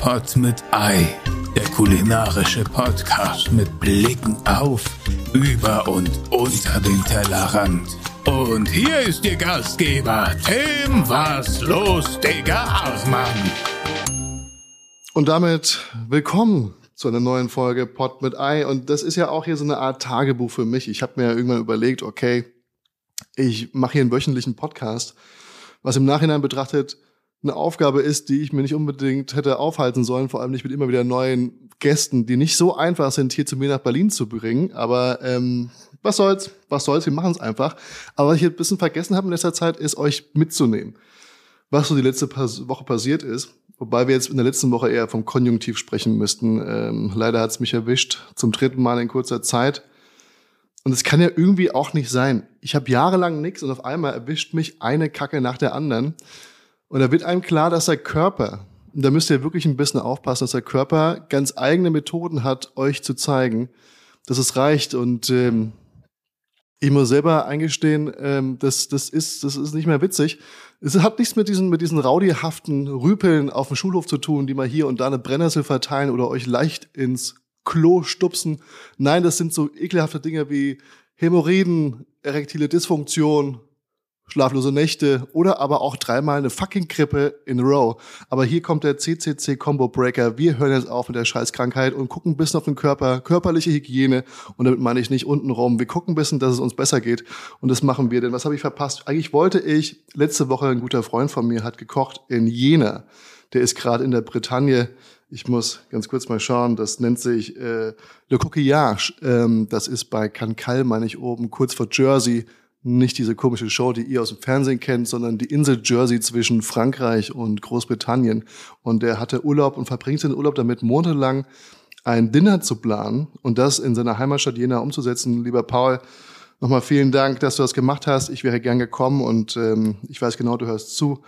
Pot mit Ei, der kulinarische Podcast mit Blicken auf, über und unter den Tellerrand. Und hier ist Ihr Gastgeber, Tim Was los, Digga Hausmann. Und damit willkommen zu einer neuen Folge Pot mit Ei. Und das ist ja auch hier so eine Art Tagebuch für mich. Ich habe mir irgendwann überlegt, okay, ich mache hier einen wöchentlichen Podcast, was im Nachhinein betrachtet eine Aufgabe ist, die ich mir nicht unbedingt hätte aufhalten sollen, vor allem nicht mit immer wieder neuen Gästen, die nicht so einfach sind, hier zu mir nach Berlin zu bringen. Aber ähm, was soll's, was soll's, wir machen es einfach. Aber was ich ein bisschen vergessen habe in letzter Zeit, ist euch mitzunehmen, was so die letzte Woche passiert ist. Wobei wir jetzt in der letzten Woche eher vom Konjunktiv sprechen müssten. Ähm, leider hat's mich erwischt, zum dritten Mal in kurzer Zeit. Und es kann ja irgendwie auch nicht sein. Ich habe jahrelang nichts und auf einmal erwischt mich eine Kacke nach der anderen. Und da wird einem klar, dass der Körper, und da müsst ihr wirklich ein bisschen aufpassen, dass der Körper ganz eigene Methoden hat, euch zu zeigen, dass es reicht. Und ähm, ich muss selber eingestehen, ähm, das, das, ist, das ist nicht mehr witzig. Es hat nichts mit diesen, mit diesen raudihaften Rüpeln auf dem Schulhof zu tun, die mal hier und da eine Brennnessel verteilen oder euch leicht ins Klo stupsen. Nein, das sind so ekelhafte Dinge wie Hämorrhoiden, erektile Dysfunktion, schlaflose Nächte oder aber auch dreimal eine fucking Krippe in a row. Aber hier kommt der CCC Combo Breaker. Wir hören jetzt auf mit der Scheißkrankheit und gucken ein bisschen auf den Körper, körperliche Hygiene und damit meine ich nicht untenrum. Wir gucken ein bisschen, dass es uns besser geht und das machen wir. Denn was habe ich verpasst? Eigentlich wollte ich, letzte Woche ein guter Freund von mir hat gekocht in Jena. Der ist gerade in der Bretagne. Ich muss ganz kurz mal schauen, das nennt sich äh, Le Coquillage. Ähm, das ist bei Cancale, meine ich, oben, kurz vor Jersey nicht diese komische Show, die ihr aus dem Fernsehen kennt, sondern die Insel Jersey zwischen Frankreich und Großbritannien. Und er hatte Urlaub und verbringt den Urlaub damit monatelang ein Dinner zu planen und das in seiner Heimatstadt Jena umzusetzen. Lieber Paul, nochmal vielen Dank, dass du das gemacht hast. Ich wäre gern gekommen und ähm, ich weiß genau, du hörst zu.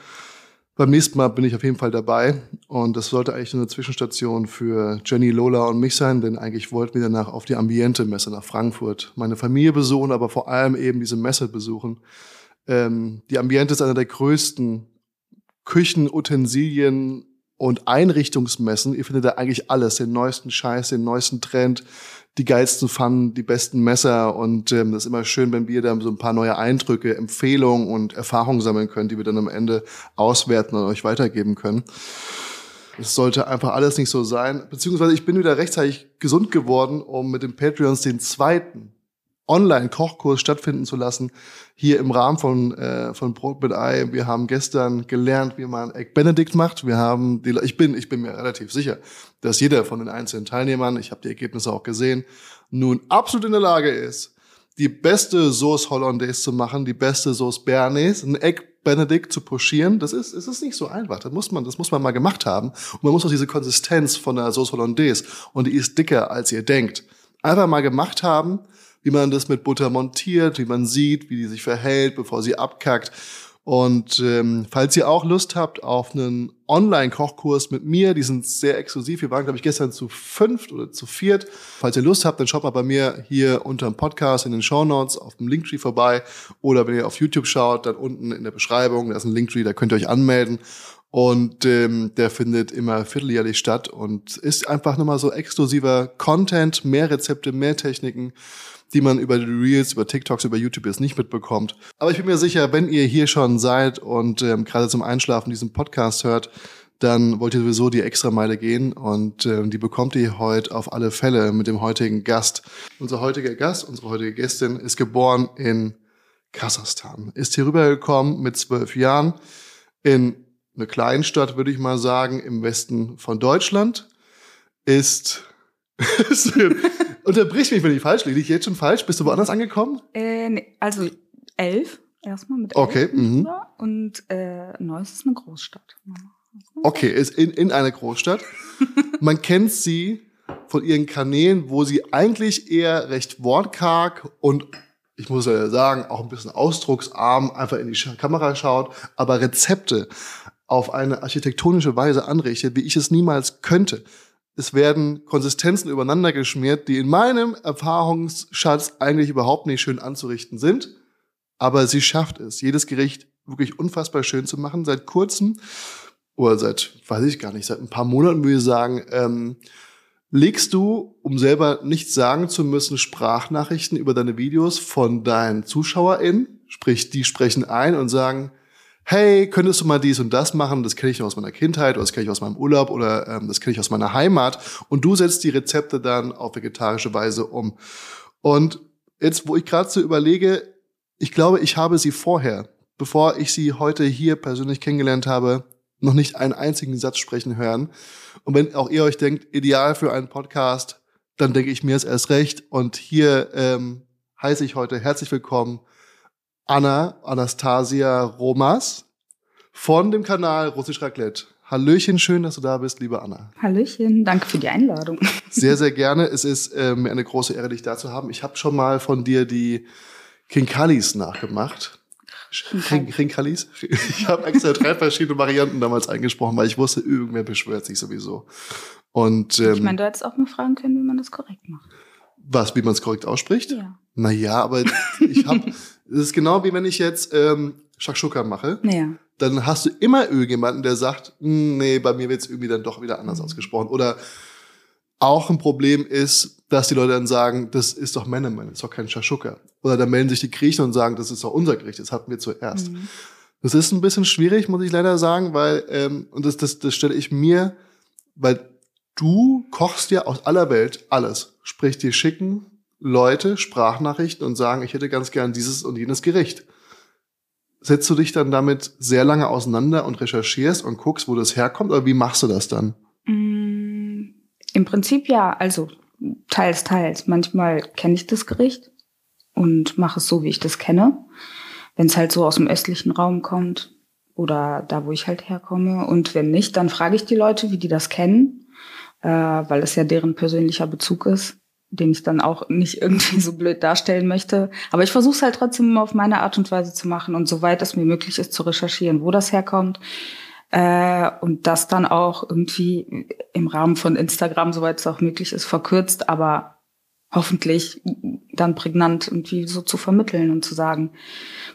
Beim nächsten Mal bin ich auf jeden Fall dabei und das sollte eigentlich eine Zwischenstation für Jenny, Lola und mich sein, denn eigentlich wollten wir danach auf die Ambiente-Messe nach Frankfurt meine Familie besuchen, aber vor allem eben diese Messe besuchen. Ähm, die Ambiente ist einer der größten Küchen, Utensilien und Einrichtungsmessen. Ihr findet da eigentlich alles, den neuesten Scheiß, den neuesten Trend, die geilsten Pfannen, die besten Messer und ähm, das ist immer schön, wenn wir da so ein paar neue Eindrücke, Empfehlungen und Erfahrungen sammeln können, die wir dann am Ende auswerten und euch weitergeben können. Es sollte einfach alles nicht so sein. Beziehungsweise ich bin wieder rechtzeitig gesund geworden, um mit den Patreons den zweiten Online-Kochkurs stattfinden zu lassen, hier im Rahmen von, äh, von Brot mit Ei. Wir haben gestern gelernt, wie man Egg Benedict macht. Wir haben die, ich bin, ich bin mir relativ sicher, dass jeder von den einzelnen Teilnehmern, ich habe die Ergebnisse auch gesehen, nun absolut in der Lage ist, die beste Sauce Hollandaise zu machen, die beste Sauce Bernays, ein Egg Benedict zu pushieren, das ist, es ist nicht so einfach. Das muss man, das muss man mal gemacht haben. Und man muss auch diese Konsistenz von der Sauce Hollandaise, und die ist dicker, als ihr denkt, einfach mal gemacht haben wie man das mit Butter montiert, wie man sieht, wie die sich verhält, bevor sie abkackt. Und ähm, falls ihr auch Lust habt auf einen Online-Kochkurs mit mir, die sind sehr exklusiv. Wir waren, glaube ich, gestern zu fünft oder zu viert. Falls ihr Lust habt, dann schaut mal bei mir hier unter dem Podcast in den Show Notes auf dem Linktree vorbei. Oder wenn ihr auf YouTube schaut, dann unten in der Beschreibung, da ist ein Linktree, da könnt ihr euch anmelden. Und ähm, der findet immer vierteljährlich statt und ist einfach nochmal so exklusiver Content, mehr Rezepte, mehr Techniken die man über die Reels, über TikToks, über YouTube jetzt nicht mitbekommt. Aber ich bin mir sicher, wenn ihr hier schon seid und ähm, gerade zum Einschlafen diesen Podcast hört, dann wollt ihr sowieso die extra Meile gehen und ähm, die bekommt ihr heute auf alle Fälle mit dem heutigen Gast. Unser heutiger Gast, unsere heutige Gästin ist geboren in Kasachstan, ist hier rübergekommen mit zwölf Jahren in eine Kleinstadt, würde ich mal sagen, im Westen von Deutschland, ist Unterbrich mich, wenn ich falsch liege. Ich jetzt schon falsch. Bist du woanders angekommen? Äh, nee, also elf erstmal mit elf. Okay. Mhm. Und äh, Neuss ist eine Großstadt. Okay, ist in, in einer Großstadt. Man kennt sie von ihren Kanälen, wo sie eigentlich eher recht wortkarg und ich muss ja sagen, auch ein bisschen ausdrucksarm einfach in die Kamera schaut, aber Rezepte auf eine architektonische Weise anrichtet, wie ich es niemals könnte es werden Konsistenzen übereinander geschmiert, die in meinem Erfahrungsschatz eigentlich überhaupt nicht schön anzurichten sind. Aber sie schafft es, jedes Gericht wirklich unfassbar schön zu machen. Seit kurzem oder seit, weiß ich gar nicht, seit ein paar Monaten würde ich sagen, ähm, legst du, um selber nichts sagen zu müssen, Sprachnachrichten über deine Videos von deinen ZuschauerInnen? Sprich, die sprechen ein und sagen, hey, könntest du mal dies und das machen? Das kenne ich noch aus meiner Kindheit oder das kenne ich aus meinem Urlaub oder ähm, das kenne ich aus meiner Heimat. Und du setzt die Rezepte dann auf vegetarische Weise um. Und jetzt, wo ich gerade so überlege, ich glaube, ich habe sie vorher, bevor ich sie heute hier persönlich kennengelernt habe, noch nicht einen einzigen Satz sprechen hören. Und wenn auch ihr euch denkt, ideal für einen Podcast, dann denke ich mir es erst recht. Und hier ähm, heiße ich heute herzlich willkommen Anna Anastasia Romas von dem Kanal Russisch Raclette. Hallöchen, schön, dass du da bist, liebe Anna. Hallöchen, danke für die Einladung. Sehr, sehr gerne. Es ist äh, mir eine große Ehre, dich da zu haben. Ich habe schon mal von dir die King Kalis nachgemacht. Rinkalis? Ich habe extra drei verschiedene Varianten damals eingesprochen, weil ich wusste, irgendwer beschwört sich sowieso. Und, ähm, ich meine, du hättest auch mal fragen können, wie man das korrekt macht. Was, wie man es korrekt ausspricht? Ja. Naja, aber ich habe, es ist genau wie wenn ich jetzt ähm, Shakshuka mache. Ja. Dann hast du immer irgendjemanden, der sagt, hm, nee, bei mir wird es irgendwie dann doch wieder anders Mhm. ausgesprochen. Oder auch ein Problem ist, dass die Leute dann sagen, das ist doch Männermann, das ist doch kein Shashuka. Oder dann melden sich die Griechen und sagen, das ist doch unser Gericht, das hatten wir zuerst. Mhm. Das ist ein bisschen schwierig, muss ich leider sagen, weil, ähm, und das, das, das stelle ich mir, weil du kochst ja aus aller Welt alles. Sprich, dir schicken Leute Sprachnachrichten und sagen, ich hätte ganz gern dieses und jenes Gericht. Setzt du dich dann damit sehr lange auseinander und recherchierst und guckst, wo das herkommt, oder wie machst du das dann? Mm, Im Prinzip ja, also teils, teils. Manchmal kenne ich das Gericht und mache es so, wie ich das kenne. Wenn es halt so aus dem östlichen Raum kommt oder da, wo ich halt herkomme. Und wenn nicht, dann frage ich die Leute, wie die das kennen, äh, weil es ja deren persönlicher Bezug ist, den ich dann auch nicht irgendwie so blöd darstellen möchte. Aber ich versuche es halt trotzdem auf meine Art und Weise zu machen und soweit es mir möglich ist, zu recherchieren, wo das herkommt. Äh, und das dann auch irgendwie im Rahmen von Instagram, soweit es auch möglich ist, verkürzt, aber hoffentlich dann prägnant irgendwie so zu vermitteln und zu sagen,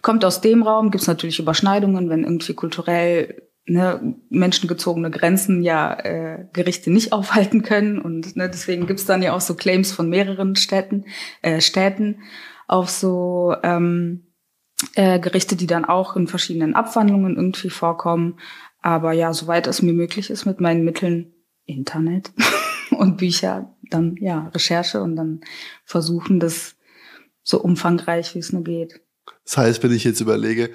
kommt aus dem Raum, gibt es natürlich Überschneidungen, wenn irgendwie kulturell ne, menschengezogene Grenzen ja äh, Gerichte nicht aufhalten können. Und ne, deswegen gibt's dann ja auch so Claims von mehreren Städten, äh, Städten auf so ähm, äh, Gerichte, die dann auch in verschiedenen Abwandlungen irgendwie vorkommen. Aber ja, soweit es mir möglich ist mit meinen Mitteln Internet und Bücher, dann ja, Recherche und dann versuchen, das so umfangreich, wie es nur geht. Das heißt, wenn ich jetzt überlege,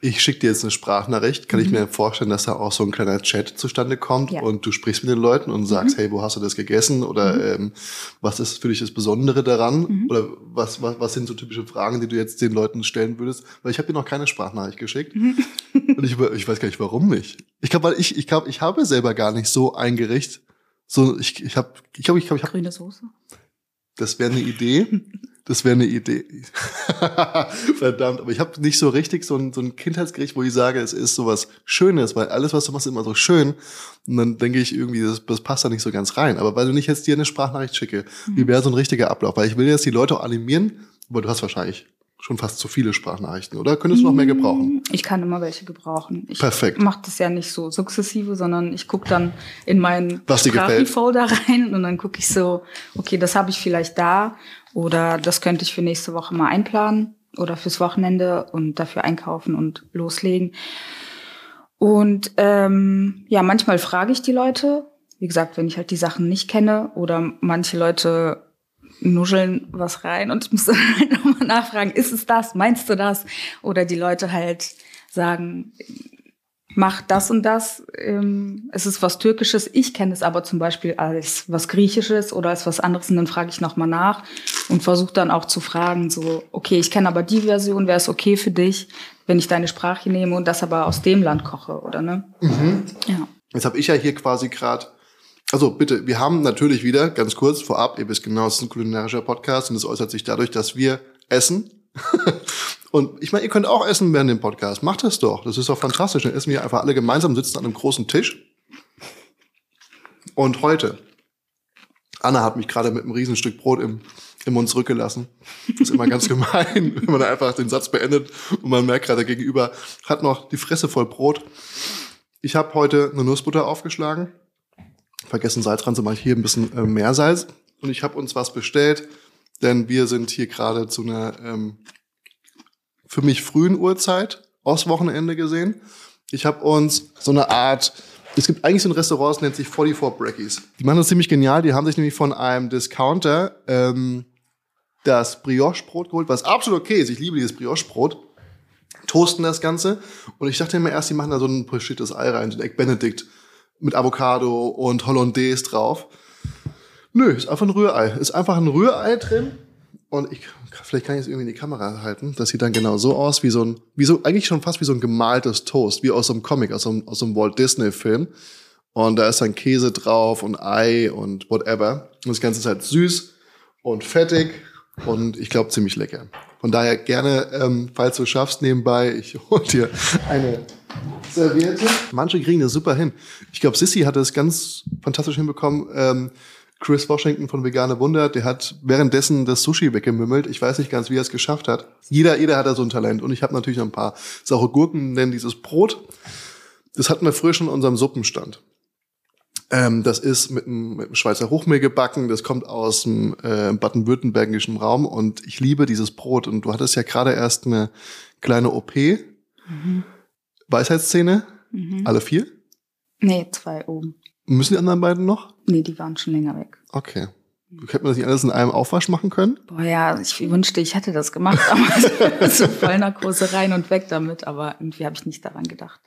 ich schicke dir jetzt eine Sprachnachricht, kann ich mir vorstellen, dass da auch so ein kleiner Chat zustande kommt Ja. und du sprichst mit den Leuten und sagst, hey, wo hast du das gegessen? Oder ähm, was ist für dich das Besondere daran? Mhm. Oder was, was, was sind so typische Fragen, die du jetzt den Leuten stellen würdest? Weil ich habe dir noch keine Sprachnachricht geschickt. Mhm. und ich, ich weiß gar nicht, warum nicht. Ich glaube, weil ich, ich glaube, ich habe selber gar nicht so ein Gericht. So, ich, ich habe, ich glaube, ich glaube, ich habe Grüne Soße. das wäre eine Idee. Das wäre eine Idee. Verdammt, aber ich habe nicht so richtig so ein, so ein Kindheitsgericht, wo ich sage, es ist sowas Schönes, weil alles, was du machst, ist immer so schön. Und dann denke ich irgendwie, das, das passt da nicht so ganz rein. Aber weil du nicht jetzt dir eine Sprachnachricht schicke, wie wäre so ein richtiger Ablauf? Weil ich will jetzt die Leute auch animieren, aber du hast wahrscheinlich schon fast zu viele Sprachnachrichten, oder? Könntest du noch mehr gebrauchen? Ich kann immer welche gebrauchen. Ich Perfekt. mache das ja nicht so sukzessive, sondern ich gucke dann in meinen. Sprachenfolder rein und dann gucke ich so, okay, das habe ich vielleicht da oder das könnte ich für nächste Woche mal einplanen oder fürs Wochenende und dafür einkaufen und loslegen. Und ähm, ja, manchmal frage ich die Leute, wie gesagt, wenn ich halt die Sachen nicht kenne oder manche Leute nuscheln was rein und ich muss dann halt nochmal nachfragen, ist es das, meinst du das? Oder die Leute halt sagen, mach das und das, ähm, es ist was Türkisches, ich kenne es aber zum Beispiel als was Griechisches oder als was anderes und dann frage ich nochmal nach und versuche dann auch zu fragen, so, okay, ich kenne aber die Version, wäre es okay für dich, wenn ich deine Sprache nehme und das aber aus dem Land koche, oder ne? Ja. Jetzt habe ich ja hier quasi gerade. Also bitte, wir haben natürlich wieder, ganz kurz vorab, ihr wisst genau, es ist ein kulinarischer Podcast und es äußert sich dadurch, dass wir essen. und ich meine, ihr könnt auch essen während dem Podcast. Macht das doch. Das ist doch fantastisch. Dann essen wir einfach alle gemeinsam, sitzen an einem großen Tisch. Und heute, Anna hat mich gerade mit einem Riesenstück Brot im, im Mund zurückgelassen. Das ist immer ganz gemein, wenn man einfach den Satz beendet und man merkt gerade, der gegenüber hat noch die Fresse voll Brot. Ich habe heute eine Nussbutter aufgeschlagen. Vergessen Salz dran zu machen, hier ein bisschen äh, mehr Salz. Und ich habe uns was bestellt, denn wir sind hier gerade zu einer ähm, für mich frühen Uhrzeit aus Wochenende gesehen. Ich habe uns so eine Art es gibt eigentlich so ein Restaurant, das nennt sich 44 Brackies. Die machen das ziemlich genial. Die haben sich nämlich von einem Discounter ähm, das Brioche-Brot geholt, was absolut okay ist. Ich liebe dieses Brioche-Brot. Toasten das Ganze. Und ich dachte mir erst, die machen da so ein pochiertes Ei rein, so ein Egg Benedict mit Avocado und Hollandaise drauf. Nö, ist einfach ein Rührei. Ist einfach ein Rührei drin. Und ich, vielleicht kann ich es irgendwie in die Kamera halten. Das sieht dann genau so aus, wie so ein, wie so, eigentlich schon fast wie so ein gemaltes Toast, wie aus so einem Comic, aus so einem, aus so einem Walt Disney Film. Und da ist dann Käse drauf und Ei und whatever. Und das Ganze ist halt süß und fettig und ich glaube ziemlich lecker. Von daher gerne, ähm, falls du schaffst, nebenbei, ich hol dir eine Serviette. Manche kriegen das super hin. Ich glaube, Sissy hat das ganz fantastisch hinbekommen. Ähm, Chris Washington von Vegane Wunder, der hat währenddessen das Sushi weggemümmelt. Ich weiß nicht ganz, wie er es geschafft hat. Jeder, jeder hat da so ein Talent. Und ich habe natürlich noch ein paar saure Gurken, denn dieses Brot, das hatten wir früher schon in unserem Suppenstand. Ähm, das ist mit einem, mit einem Schweizer Hochmehl gebacken. Das kommt aus dem äh, baden-württembergischen Raum. Und ich liebe dieses Brot. Und du hattest ja gerade erst eine kleine OP. Mhm. Weisheitszähne. Mhm. Alle vier? Nee, zwei oben. Müssen die anderen beiden noch? Nee, die waren schon länger weg. Okay. Hätte man das nicht alles in einem Aufwasch machen können? Boah, ja, ich wünschte, ich hätte das gemacht, aber so Vollnarkose rein und weg damit, aber irgendwie habe ich nicht daran gedacht.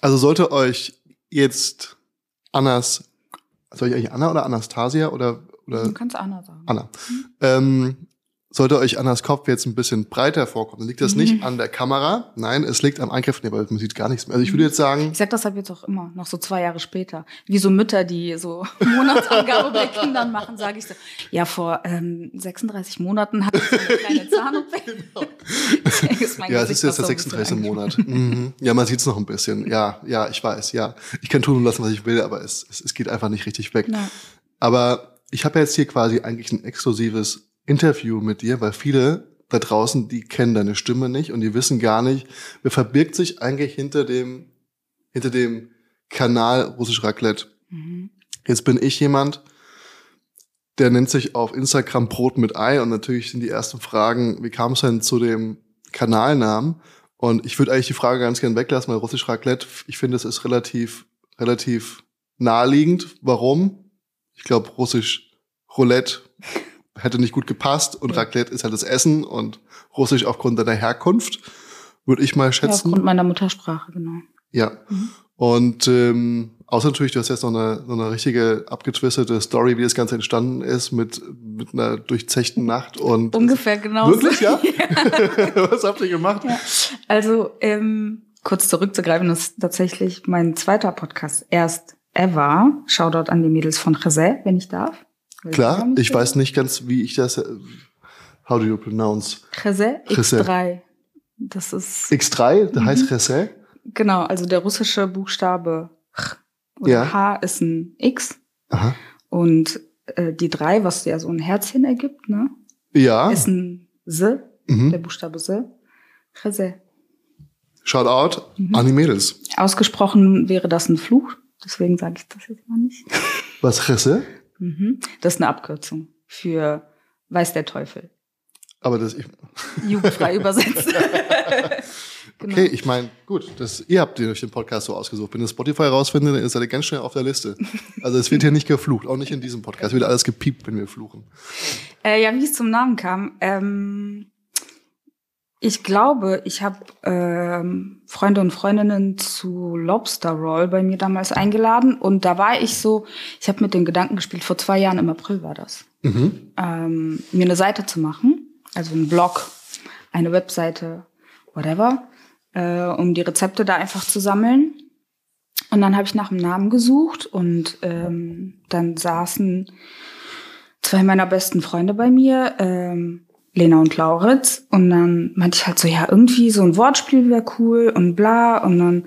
Also sollte euch jetzt Annas, soll ich eigentlich Anna oder Anastasia oder, oder? Du kannst Anna sagen. Anna. Mhm. Ähm, sollte euch Annas Kopf jetzt ein bisschen breiter vorkommen, dann liegt das nicht mhm. an der Kamera. Nein, es liegt am Eingriff, nee, weil man sieht gar nichts mehr. Also ich würde jetzt sagen. Ich sag das halt jetzt auch immer, noch so zwei Jahre später. Wie so Mütter, die so Monatsangabe bei Kindern machen, sage ich so. Ja, vor ähm, 36 Monaten hatte ich eine kleine Zahn-OP. genau. ja, es ist jetzt der 36. Monat. Mhm. Ja, man sieht es noch ein bisschen. Ja, ja, ich weiß, ja. Ich kann tun und lassen, was ich will, aber es, es, es geht einfach nicht richtig weg. Ja. Aber ich habe jetzt hier quasi eigentlich ein exklusives Interview mit dir, weil viele da draußen, die kennen deine Stimme nicht und die wissen gar nicht, wer verbirgt sich eigentlich hinter dem, hinter dem Kanal Russisch Raclette. Mhm. Jetzt bin ich jemand, der nennt sich auf Instagram Brot mit Ei und natürlich sind die ersten Fragen, wie kam es denn zu dem Kanalnamen? Und ich würde eigentlich die Frage ganz gern weglassen, weil Russisch Raclette, ich finde, es ist relativ, relativ naheliegend. Warum? Ich glaube, Russisch Roulette hätte nicht gut gepasst und Raclette ist halt das Essen und Russisch aufgrund deiner Herkunft, würde ich mal schätzen. Ja, aufgrund meiner Muttersprache, genau. Ja. Mhm. Und ähm, außer natürlich, du hast jetzt noch eine, noch eine richtige abgetwistete Story, wie das Ganze entstanden ist, mit, mit einer durchzechten Nacht und. Ungefähr genau. Wirklich, ja? ja. Was habt ihr gemacht? Ja. Also, ähm, kurz zurückzugreifen, das ist tatsächlich mein zweiter Podcast erst ever. Shoutout an die Mädels von Chesé, wenn ich darf. Klar, ich weiß nicht ganz, wie ich das. How do you pronounce? Chesed X3. Das ist. X3, das mhm. heißt Chesed? Genau, also der russische Buchstabe Ch oder ja. H ist ein X. Aha. Und äh, die 3, was ja so ein Herzchen ergibt, ne? Ja. Ist ein S, mhm. der Buchstabe S. Chesed. Shout out mhm. an die Mädels. Ausgesprochen wäre das ein Fluch, deswegen sage ich das jetzt mal nicht. Was Chesed? Mhm. Das ist eine Abkürzung für weiß der Teufel. Aber das ich jugendfrei übersetzt. genau. Okay, ich meine, gut, das, ihr habt euch den Podcast so ausgesucht. Wenn ihr Spotify rausfindet, dann ist er ganz schnell auf der Liste. Also es wird hier nicht geflucht, auch nicht in diesem Podcast. Es wird alles gepiept, wenn wir fluchen. Äh, ja, wie es zum Namen kam. Ähm, ich glaube, ich habe ähm, Freunde und Freundinnen zu Lobster Roll bei mir damals eingeladen und da war ich so, ich habe mit den Gedanken gespielt, vor zwei Jahren im April war das, mhm. ähm, mir eine Seite zu machen, also einen Blog, eine Webseite, whatever, äh, um die Rezepte da einfach zu sammeln. Und dann habe ich nach einem Namen gesucht und ähm, dann saßen zwei meiner besten Freunde bei mir. Ähm, Lena und Lauritz. Und dann meinte ich halt so, ja, irgendwie so ein Wortspiel wäre cool und bla. Und dann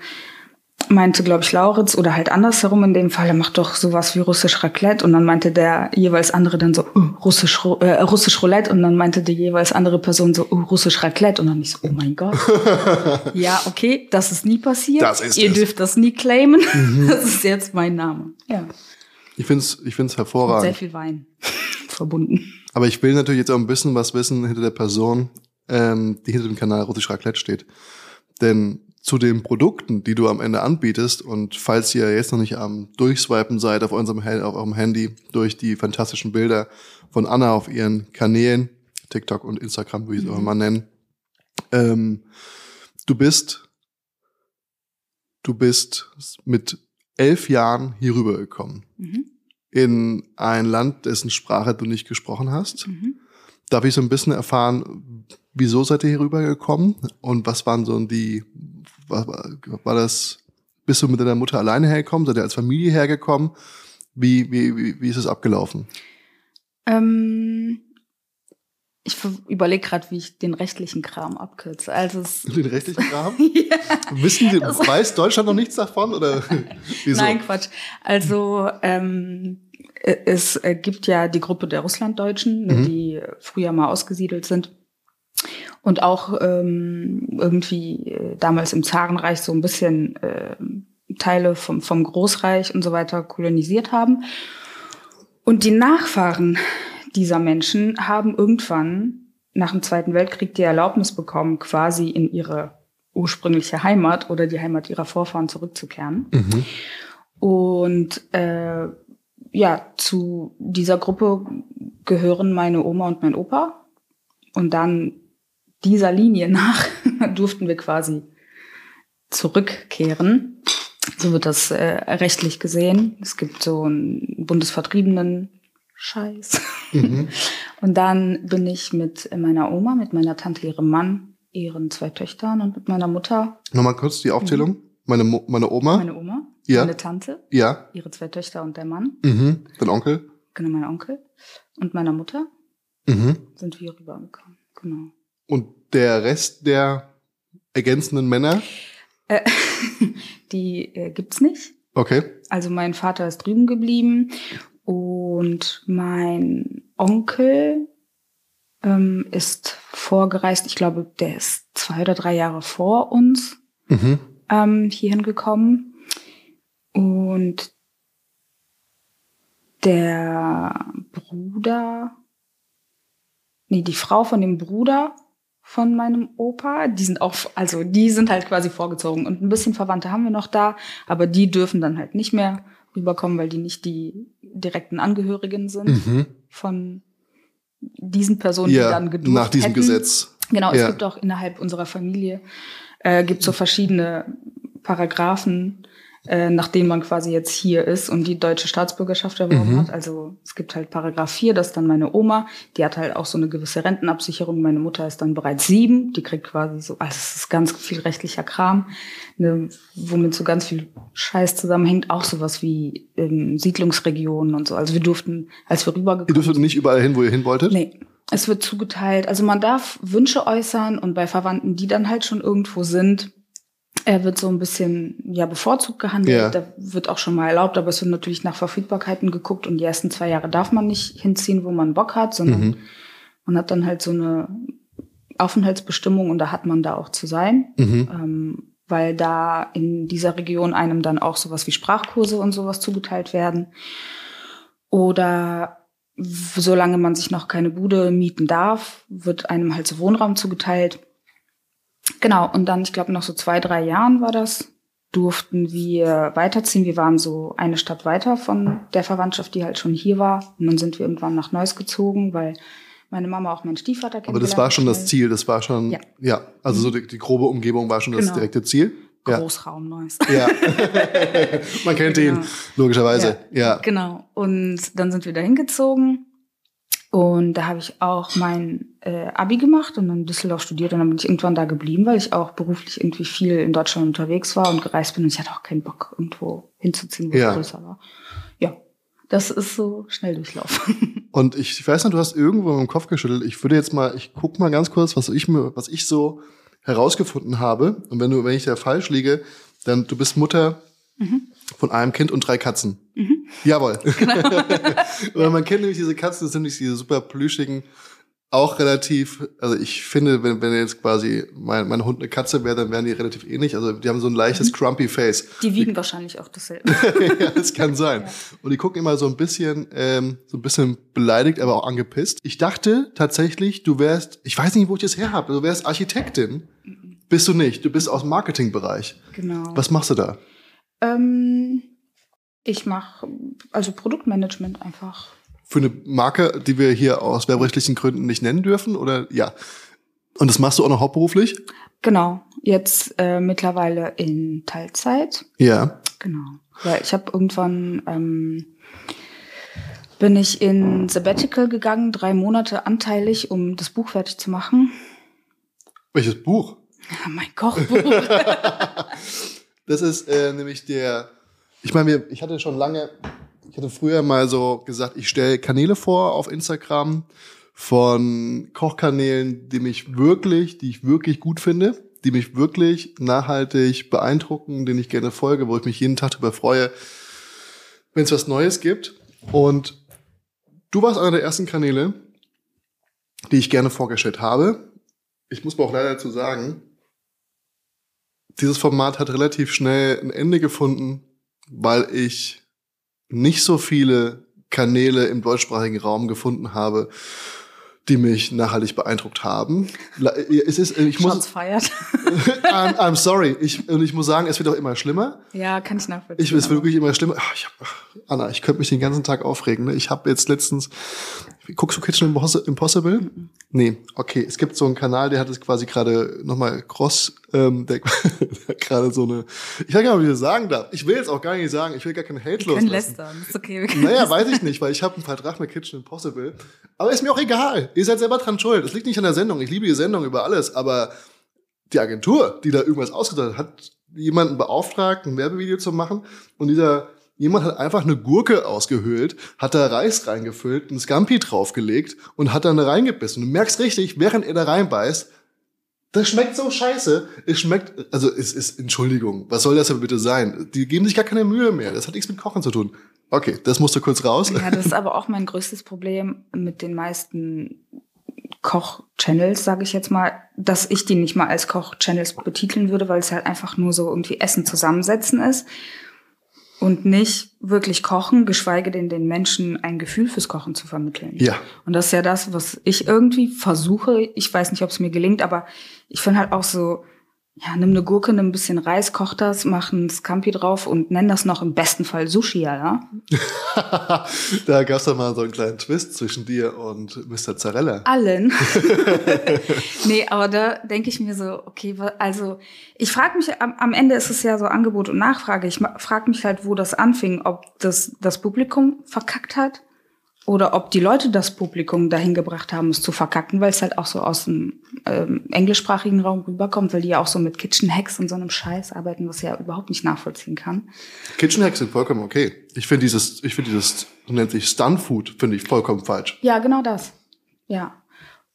meinte, glaube ich, Lauritz oder halt andersherum in dem Fall, er macht doch sowas wie russisch Raclette und dann meinte der jeweils andere dann so oh, russisch äh, russisch Roulette und dann meinte die jeweils andere Person so oh, russisch Raclette und dann ich so oh mein Gott. ja, okay, das ist nie passiert. Das ist Ihr es. dürft das nie claimen. Das ist jetzt mein Name. Ja. Ich find's, ich find's Mit sehr hervorragend. viel Wein verbunden. Aber ich will natürlich jetzt auch ein bisschen was wissen hinter der Person, ähm, die hinter dem Kanal Russisch Raclette steht. Denn zu den Produkten, die du am Ende anbietest, und falls ihr jetzt noch nicht am Durchswipen seid auf unserem auf eurem Handy durch die fantastischen Bilder von Anna auf ihren Kanälen, TikTok und Instagram, wie ich es auch mal nennen, ähm, du bist, du bist mit elf Jahren hier rübergekommen Mhm. In ein Land, dessen Sprache du nicht gesprochen hast. Mhm. Darf ich so ein bisschen erfahren, wieso seid ihr hier rübergekommen und was waren so die, war, war das, bist du mit deiner Mutter alleine hergekommen, seid ihr als Familie hergekommen? Wie, wie, wie, wie ist es abgelaufen? Ähm, ich überlege gerade, wie ich den rechtlichen Kram abkürze. Also es, Den rechtlichen Rahmen? ja. Wissen die, weiß Deutschland noch nichts davon oder wieso? Nein, Quatsch. Also ähm, äh, es äh, gibt ja die Gruppe der Russlanddeutschen, ne, Mhm. die früher mal ausgesiedelt sind und auch ähm, irgendwie äh, damals im Zarenreich so ein bisschen äh, Teile vom, vom Großreich und so weiter kolonisiert haben. Und die Nachfahren dieser Menschen haben irgendwann nach dem Zweiten Weltkrieg die Erlaubnis bekommen, quasi in ihre ursprüngliche Heimat oder die Heimat ihrer Vorfahren zurückzukehren. Mhm. Und äh, ja, zu dieser Gruppe gehören meine Oma und mein Opa. Und dann dieser Linie nach durften wir quasi zurückkehren. So wird das äh, rechtlich gesehen. Es gibt so einen bundesvertriebenen Scheiß. Mhm. Und dann bin ich mit meiner Oma, mit meiner Tante, ihrem Mann, ihren zwei Töchtern und mit meiner Mutter, Nochmal kurz die Aufzählung. Meine, Mo meine Oma? meine Oma, Ja. meine Tante, ja. ihre zwei Töchter und der Mann, Mhm. Dein Onkel? genau mein Onkel und meiner Mutter Mhm. sind wir rübergekommen. Genau. Und der Rest der ergänzenden Männer? Äh, die äh, gibt's nicht. Okay. Also mein Vater ist drüben geblieben und mein Onkel ähm, ist vorgereist. Ich glaube, der ist zwei oder drei Jahre vor uns Mhm. ähm, hierhin gekommen. Und der Bruder, nee, die Frau von dem Bruder von meinem Opa, die sind auch, also die sind halt quasi vorgezogen. Und ein bisschen Verwandte haben wir noch da, aber die dürfen dann halt nicht mehr rüberkommen, weil die nicht die direkten Angehörigen sind Mhm. von diesen Personen, die Ja, dann gedurft nach diesem hätten. Gesetz. Genau, Ja. es gibt auch innerhalb unserer Familie äh, gibt so verschiedene Paragraphen, äh, nach denen man quasi jetzt hier ist und die deutsche Staatsbürgerschaft erworben Mhm. hat. Also es gibt halt Paragraph 4, das ist dann meine Oma, die hat halt auch so eine gewisse Rentenabsicherung. Meine Mutter ist dann bereits sieben, die kriegt quasi so, also es ist ganz viel rechtlicher Kram, ne, womit so ganz viel Scheiß zusammenhängt, auch sowas wie ähm, Siedlungsregionen und so. Also wir durften, als wir Ihr rübergekommen dürftet nicht überall hin, wo ihr hin wolltet? Nee, es wird zugeteilt. Also man darf Wünsche äußern und bei Verwandten, die dann halt schon irgendwo sind, er wird so ein bisschen ja bevorzugt gehandelt. Ja. Da wird auch schon mal erlaubt, aber es wird natürlich nach Verfügbarkeiten geguckt und die ersten zwei Jahre darf man nicht hinziehen, wo man Bock hat, sondern Mhm. man hat dann halt so eine Aufenthaltsbestimmung und da hat man da auch zu sein, Mhm. ähm, weil da in dieser Region einem dann auch sowas wie Sprachkurse und sowas zugeteilt werden. Oder solange man sich noch keine Bude mieten darf, wird einem halt so Wohnraum zugeteilt. Genau, und dann, ich glaube, noch so zwei, drei Jahren war das, durften wir weiterziehen. Wir waren so eine Stadt weiter von der Verwandtschaft, die halt schon hier war. Und dann sind wir irgendwann nach Neuss gezogen, weil meine Mama auch meinen Stiefvater Aber das kennengelernt war schon das Ziel, das war schon, ja, Ja. also so die, die grobe Umgebung war schon das Genau. direkte Ziel. Ja. Großraum Neuss. Ja. Man kennt ihn, Genau. logischerweise. Ja. Genau. Und dann sind wir da hingezogen. Und da habe ich auch mein äh, Abi gemacht und dann in Düsseldorf studiert. Und dann bin ich irgendwann da geblieben, weil ich auch beruflich irgendwie viel in Deutschland unterwegs war und gereist bin. Und ich hatte auch keinen Bock, irgendwo hinzuziehen, wo Ja. es größer war. Ja, das ist so Schnelldurchlauf. Und ich, ich weiß noch, du hast irgendwo im Kopf geschüttelt. Ich würde jetzt mal, ich guck mal ganz kurz, was ich mir, was ich so herausgefunden habe. Und wenn du, wenn ich da falsch liege, Dann du bist Mutter von einem Kind und drei Katzen. Jawohl. Weil man kennt nämlich diese Katzen, das sind nämlich diese super plüschigen, auch relativ, also ich finde, wenn, wenn jetzt quasi mein, mein Hund eine Katze wäre, dann wären die relativ ähnlich. Also die haben so ein leichtes crumpy Face. Die wiegen wahrscheinlich auch dasselbe. ja, das kann sein. Und die gucken immer so ein bisschen, ähm, so ein bisschen beleidigt, aber auch angepisst. Ich dachte tatsächlich, du wärst, ich weiß nicht, wo ich das her habe, du wärst Architektin. Bist du nicht? Du bist aus dem Marketingbereich. Genau. Was machst du da? Ähm, ich mache also Produktmanagement einfach. Für eine Marke, die wir hier aus werberechtlichen Gründen nicht nennen dürfen, oder ja? Und das machst du auch noch hauptberuflich? Genau. Jetzt äh, mittlerweile in Teilzeit. Ja. Genau. Weil ich habe irgendwann ähm, bin ich in Sabbatical gegangen, drei Monate anteilig, um das Buch fertig zu machen. Welches Buch? Ja, mein Kochbuch. Das ist äh, nämlich der, ich meine, ich hatte schon lange, ich hatte früher mal so gesagt, ich stelle Kanäle vor auf Instagram von Kochkanälen, die mich wirklich, die ich wirklich gut finde, die mich wirklich nachhaltig beeindrucken, denen ich gerne folge, wo ich mich jeden Tag darüber freue, wenn es was Neues gibt. Und du warst einer der ersten Kanäle, die ich gerne vorgestellt habe. Ich muss mir auch leider dazu sagen, dieses Format hat relativ schnell ein Ende gefunden, weil ich nicht so viele Kanäle im deutschsprachigen Raum gefunden habe, die mich nachhaltig beeindruckt haben. La- Es ist, ich Shots muss, feiert. I'm, I'm sorry, ich, und ich muss sagen, es wird auch immer schlimmer. ja, kann ich nachvollziehen. Ich, es wird wirklich immer schlimmer. Ach, ich hab, Anna, ich könnte mich den ganzen Tag aufregen. Ne? Ich habe jetzt letztens, guckst du Kitchen Impos- Impossible? Nee, okay. Es gibt so einen Kanal, der hat es quasi gerade nochmal cross, ähm, der, der gerade so eine, ich weiß gar nicht, ob ich das sagen darf. Ich will jetzt auch gar nicht sagen, ich will gar keinen Hate Wir loslassen. lästern. Ist okay. Naja, weiß ich nicht, weil ich habe einen Vertrag mit Kitchen Impossible. Aber ist mir auch egal. Ihr seid selber dran schuld. Es liegt nicht an der Sendung. Ich liebe die Sendung über alles. Aber die Agentur, die da irgendwas ausgedacht hat, hat jemanden beauftragt, ein Werbevideo zu machen. Und dieser jemand hat einfach eine Gurke ausgehöhlt, hat da Reis reingefüllt, ein Scampi draufgelegt und hat dann da reingebissen. Du merkst richtig, während er da reinbeißt, das schmeckt so scheiße. Es schmeckt, also es ist, Entschuldigung, was soll das denn bitte sein? Die geben sich gar keine Mühe mehr. Das hat nichts mit Kochen zu tun. Okay, das musste kurz raus. Ja, das ist aber auch mein größtes Problem mit den meisten Koch-Channels, sage ich jetzt mal, dass ich die nicht mal als Koch-Channels betiteln würde, weil es halt einfach nur so irgendwie Essen zusammensetzen ist und nicht wirklich kochen, geschweige denn den Menschen ein Gefühl fürs Kochen zu vermitteln. Ja. Und das ist ja das, was ich irgendwie versuche. Ich weiß nicht, ob es mir gelingt, aber ich finde halt auch so, ja, nimm eine Gurke, nimm ein bisschen Reis, koch das, mach ein Scampi drauf und nenn das noch im besten Fall Sushi, ja. da gab's doch mal so einen kleinen Twist zwischen dir und Mr. Zarella. allen. nee, aber da denke ich mir so, okay, also ich frage mich, am, am Ende ist es ja so Angebot und Nachfrage. Ich frage mich halt, wo das anfing, ob das das Publikum verkackt hat oder ob die Leute das Publikum dahin gebracht haben, es zu verkacken, weil es halt auch so aus dem ähm, englischsprachigen Raum rüberkommt, weil die ja auch so mit Kitchen Hacks und so einem Scheiß arbeiten, was ich ja überhaupt nicht nachvollziehen kann. Kitchen Hacks sind vollkommen okay. Ich finde dieses, ich finde dieses, so nennt sich Stunt Food, finde ich vollkommen falsch. Ja, genau das. Ja.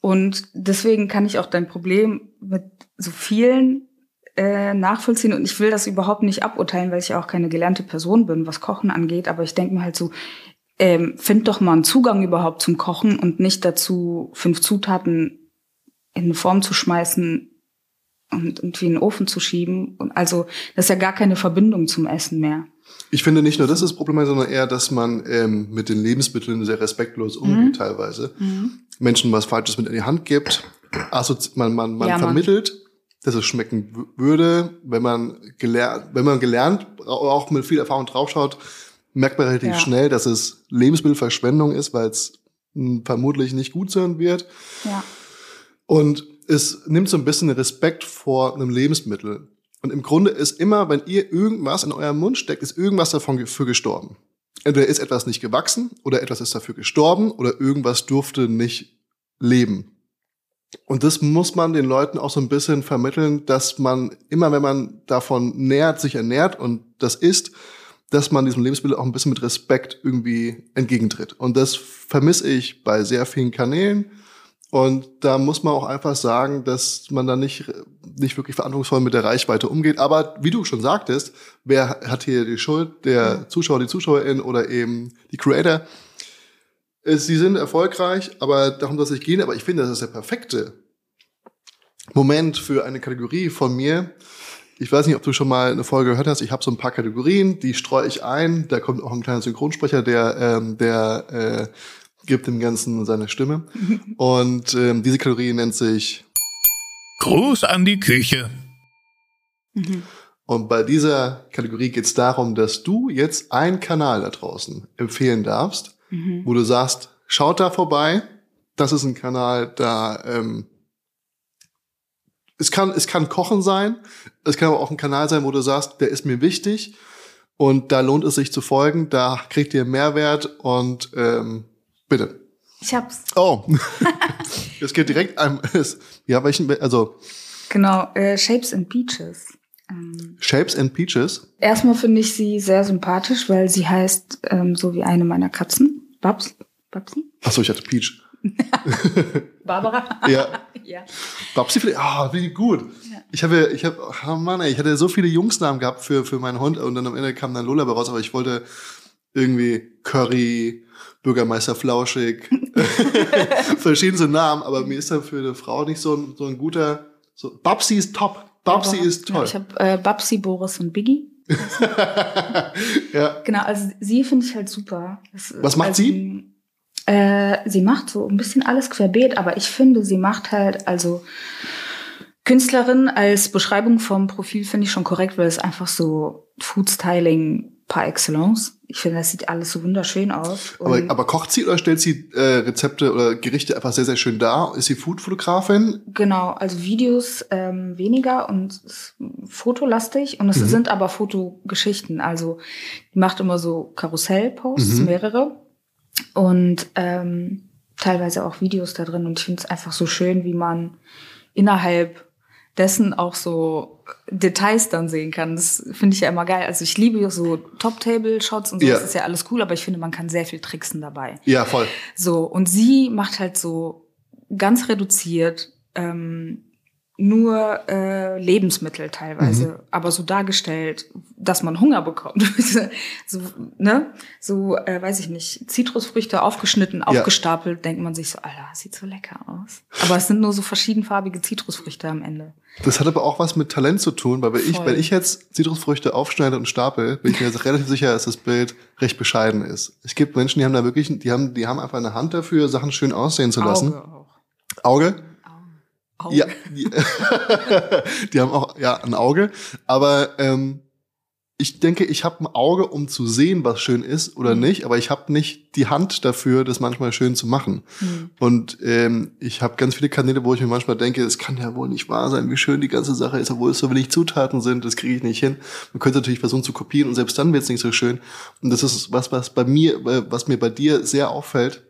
Und deswegen kann ich auch dein Problem mit so vielen äh, nachvollziehen und ich will das überhaupt nicht aburteilen, weil ich ja auch keine gelernte Person bin, was Kochen angeht, aber ich denke mir halt so, ähm, find doch mal einen Zugang überhaupt zum Kochen und nicht dazu, fünf Zutaten in eine Form zu schmeißen und irgendwie in den Ofen zu schieben. Und also das ist ja gar keine Verbindung zum Essen mehr. Ich finde nicht nur das ist das Problem, sondern eher, dass man ähm, mit den Lebensmitteln sehr respektlos umgeht teilweise. Menschen was Falsches mit in die Hand gibt. Assozi man man, man Ja, Mann. vermittelt, dass es schmecken würde. Wenn man gelernt, wenn man gelernt, auch mit viel Erfahrung draufschaut, merkt man relativ Ja. schnell, dass es Lebensmittelverschwendung ist, weil es vermutlich nicht gut sein wird. Ja. Und es nimmt so ein bisschen Respekt vor einem Lebensmittel. Und im Grunde ist immer, wenn ihr irgendwas in eurem Mund steckt, ist irgendwas davon für gestorben. Entweder ist etwas nicht gewachsen oder etwas ist dafür gestorben oder irgendwas durfte nicht leben. Und das muss man den Leuten auch so ein bisschen vermitteln, dass man immer, wenn man davon nährt, sich ernährt und das isst, dass man diesem Lebensmittel auch ein bisschen mit Respekt irgendwie entgegentritt. Und das vermisse ich bei sehr vielen Kanälen. Und da muss man auch einfach sagen, dass man da nicht, nicht wirklich verantwortungsvoll mit der Reichweite umgeht. Aber wie du schon sagtest, wer hat hier die Schuld? Der Zuschauer, die Zuschauerin oder eben die Creator. Sie sind erfolgreich, aber darum soll es nicht gehen. Aber ich finde, das ist der perfekte Moment für eine Kategorie von mir. Ich weiß nicht, ob du schon mal eine Folge gehört hast. Ich habe so ein paar Kategorien, die streue ich ein. Da kommt auch ein kleiner Synchronsprecher, der, ähm, der äh, gibt dem Ganzen seine Stimme. Und ähm, diese Kategorie nennt sich Gruß an die Küche. Und bei dieser Kategorie geht es darum, dass du jetzt einen Kanal da draußen empfehlen darfst, wo du sagst, schaut da vorbei. Das ist ein Kanal, da ähm, es kann es kann Kochen sein, es kann aber auch ein Kanal sein, wo du sagst, der ist mir wichtig und da lohnt es sich zu folgen. Da kriegt ihr Mehrwert und ähm, bitte. Ich hab's. Oh, es geht direkt an. Ja, welchen? Also Genau, äh, Shapes and Beaches. Ähm, Shapes and Peaches. erstmal finde ich sie sehr sympathisch, weil sie heißt ähm, so wie eine meiner Katzen. Babs? Babsi? Achso, ich hatte Peach. Barbara? Ja. ja. Babsi, vielleicht- ah, wie gut. Ja. Ich habe, ich habe, oh Mann, ey, ich hatte so viele Jungsnamen gehabt für, für meinen Hund und dann am Ende kam dann Lola raus, aber ich wollte irgendwie Curry, Bürgermeister Flauschig, verschiedenste Namen, aber mir ist dann für eine Frau nicht so ein, so ein guter, so, Babsi ist top, Babsi Aber- ist Ja, toll. ich habe äh, Babsi, Boris und Biggie. ja. Genau, also sie finde ich halt super. Das Was macht also, sie? Äh, sie macht so ein bisschen alles querbeet, aber ich finde, sie macht halt, also Künstlerin als Beschreibung vom Profil finde ich schon korrekt, weil es einfach so Food Styling par excellence. Ich finde, das sieht alles so wunderschön aus. Aber, aber kocht sie oder stellt sie äh, Rezepte oder Gerichte einfach sehr, sehr schön dar? Ist sie Food-Fotografin? Genau, also Videos ähm, weniger und fotolastig und es Mhm. sind aber Fotogeschichten. Also die macht immer so Karussellposts, Mhm. mehrere und ähm, teilweise auch Videos da drin und ich finde es einfach so schön, wie man innerhalb dessen auch so Details dann sehen kann. Das finde ich ja immer geil. Also ich liebe so Top-Table-Shots und so, Ja. das ist ja alles cool, aber ich finde, man kann sehr viel tricksen dabei. Ja, voll. So, und sie macht halt so ganz reduziert ähm, nur äh, Lebensmittel teilweise, Mhm. aber so dargestellt, dass man Hunger bekommt. so, ne? So, äh, weiß ich nicht, Zitrusfrüchte aufgeschnitten, aufgestapelt, denkt man sich so, Alter, sieht so lecker aus. Aber es sind nur so verschiedenfarbige Zitrusfrüchte am Ende. Das hat aber auch was mit Talent zu tun, weil wenn ich, wenn ich jetzt Zitrusfrüchte aufschneide und stapel, bin ich mir relativ sicher, dass das Bild recht bescheiden ist. Es gibt Menschen, die haben da wirklich, die haben, die haben einfach eine Hand dafür, Sachen schön aussehen zu lassen. Auge auch. Auge? Auge. Ja. Die, die haben auch, ja, ein Auge. Aber ähm, ich denke, ich habe ein Auge, um zu sehen, was schön ist oder Mhm. nicht, aber ich habe nicht die Hand dafür, das manchmal schön zu machen. Hm. Und ähm, ich habe ganz viele Kanäle, wo ich mir manchmal denke, es kann ja wohl nicht wahr sein, wie schön die ganze Sache ist, obwohl es so wenig Zutaten sind, das kriege ich nicht hin. Man könnte natürlich versuchen zu kopieren und selbst dann wird es nicht so schön. Und das ist was, was bei mir, äh, was mir bei dir sehr auffällt.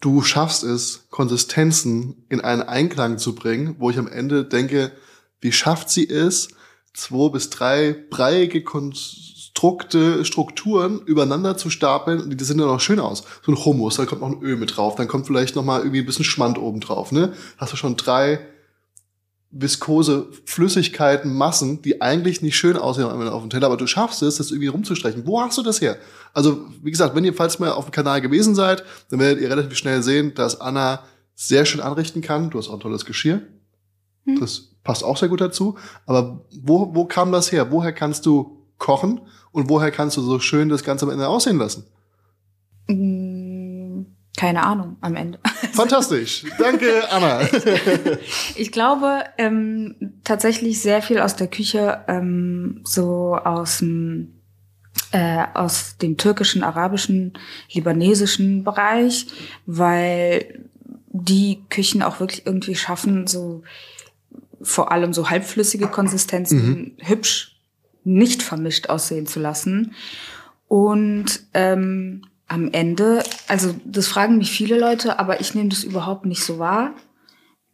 Du schaffst es, Konsistenzen in einen Einklang zu bringen, wo ich am Ende denke, wie schafft sie es, zwei bis drei breiige Konstrukte, Strukturen übereinander zu stapeln die sehen dann auch schön aus. So ein Hummus, da kommt noch ein Öl mit drauf, dann kommt vielleicht noch mal irgendwie ein bisschen Schmand oben drauf, ne? Hast du schon drei viskose Flüssigkeiten, Massen, die eigentlich nicht schön aussehen auf dem Teller, aber du schaffst es, das irgendwie rumzustreichen. Wo hast du das her? Also, wie gesagt, wenn ihr falls mal auf dem Kanal gewesen seid, dann werdet ihr relativ schnell sehen, dass Anna sehr schön anrichten kann. Du hast auch ein tolles Geschirr. Hm. Das passt auch sehr gut dazu. Aber wo, wo kam das her? Woher kannst du kochen und woher kannst du so schön das Ganze am Ende aussehen lassen? Mm, Keine Ahnung am Ende. Fantastisch. Danke, Anna. Ich glaube ähm, tatsächlich sehr viel aus der Küche, ähm, so aus dem äh, aus dem türkischen, arabischen, libanesischen Bereich, weil die Küchen auch wirklich irgendwie schaffen, so vor allem so halbflüssige Konsistenzen hübsch nicht vermischt aussehen zu lassen. Und ähm, am Ende, also das fragen mich viele Leute, aber ich nehme das überhaupt nicht so wahr.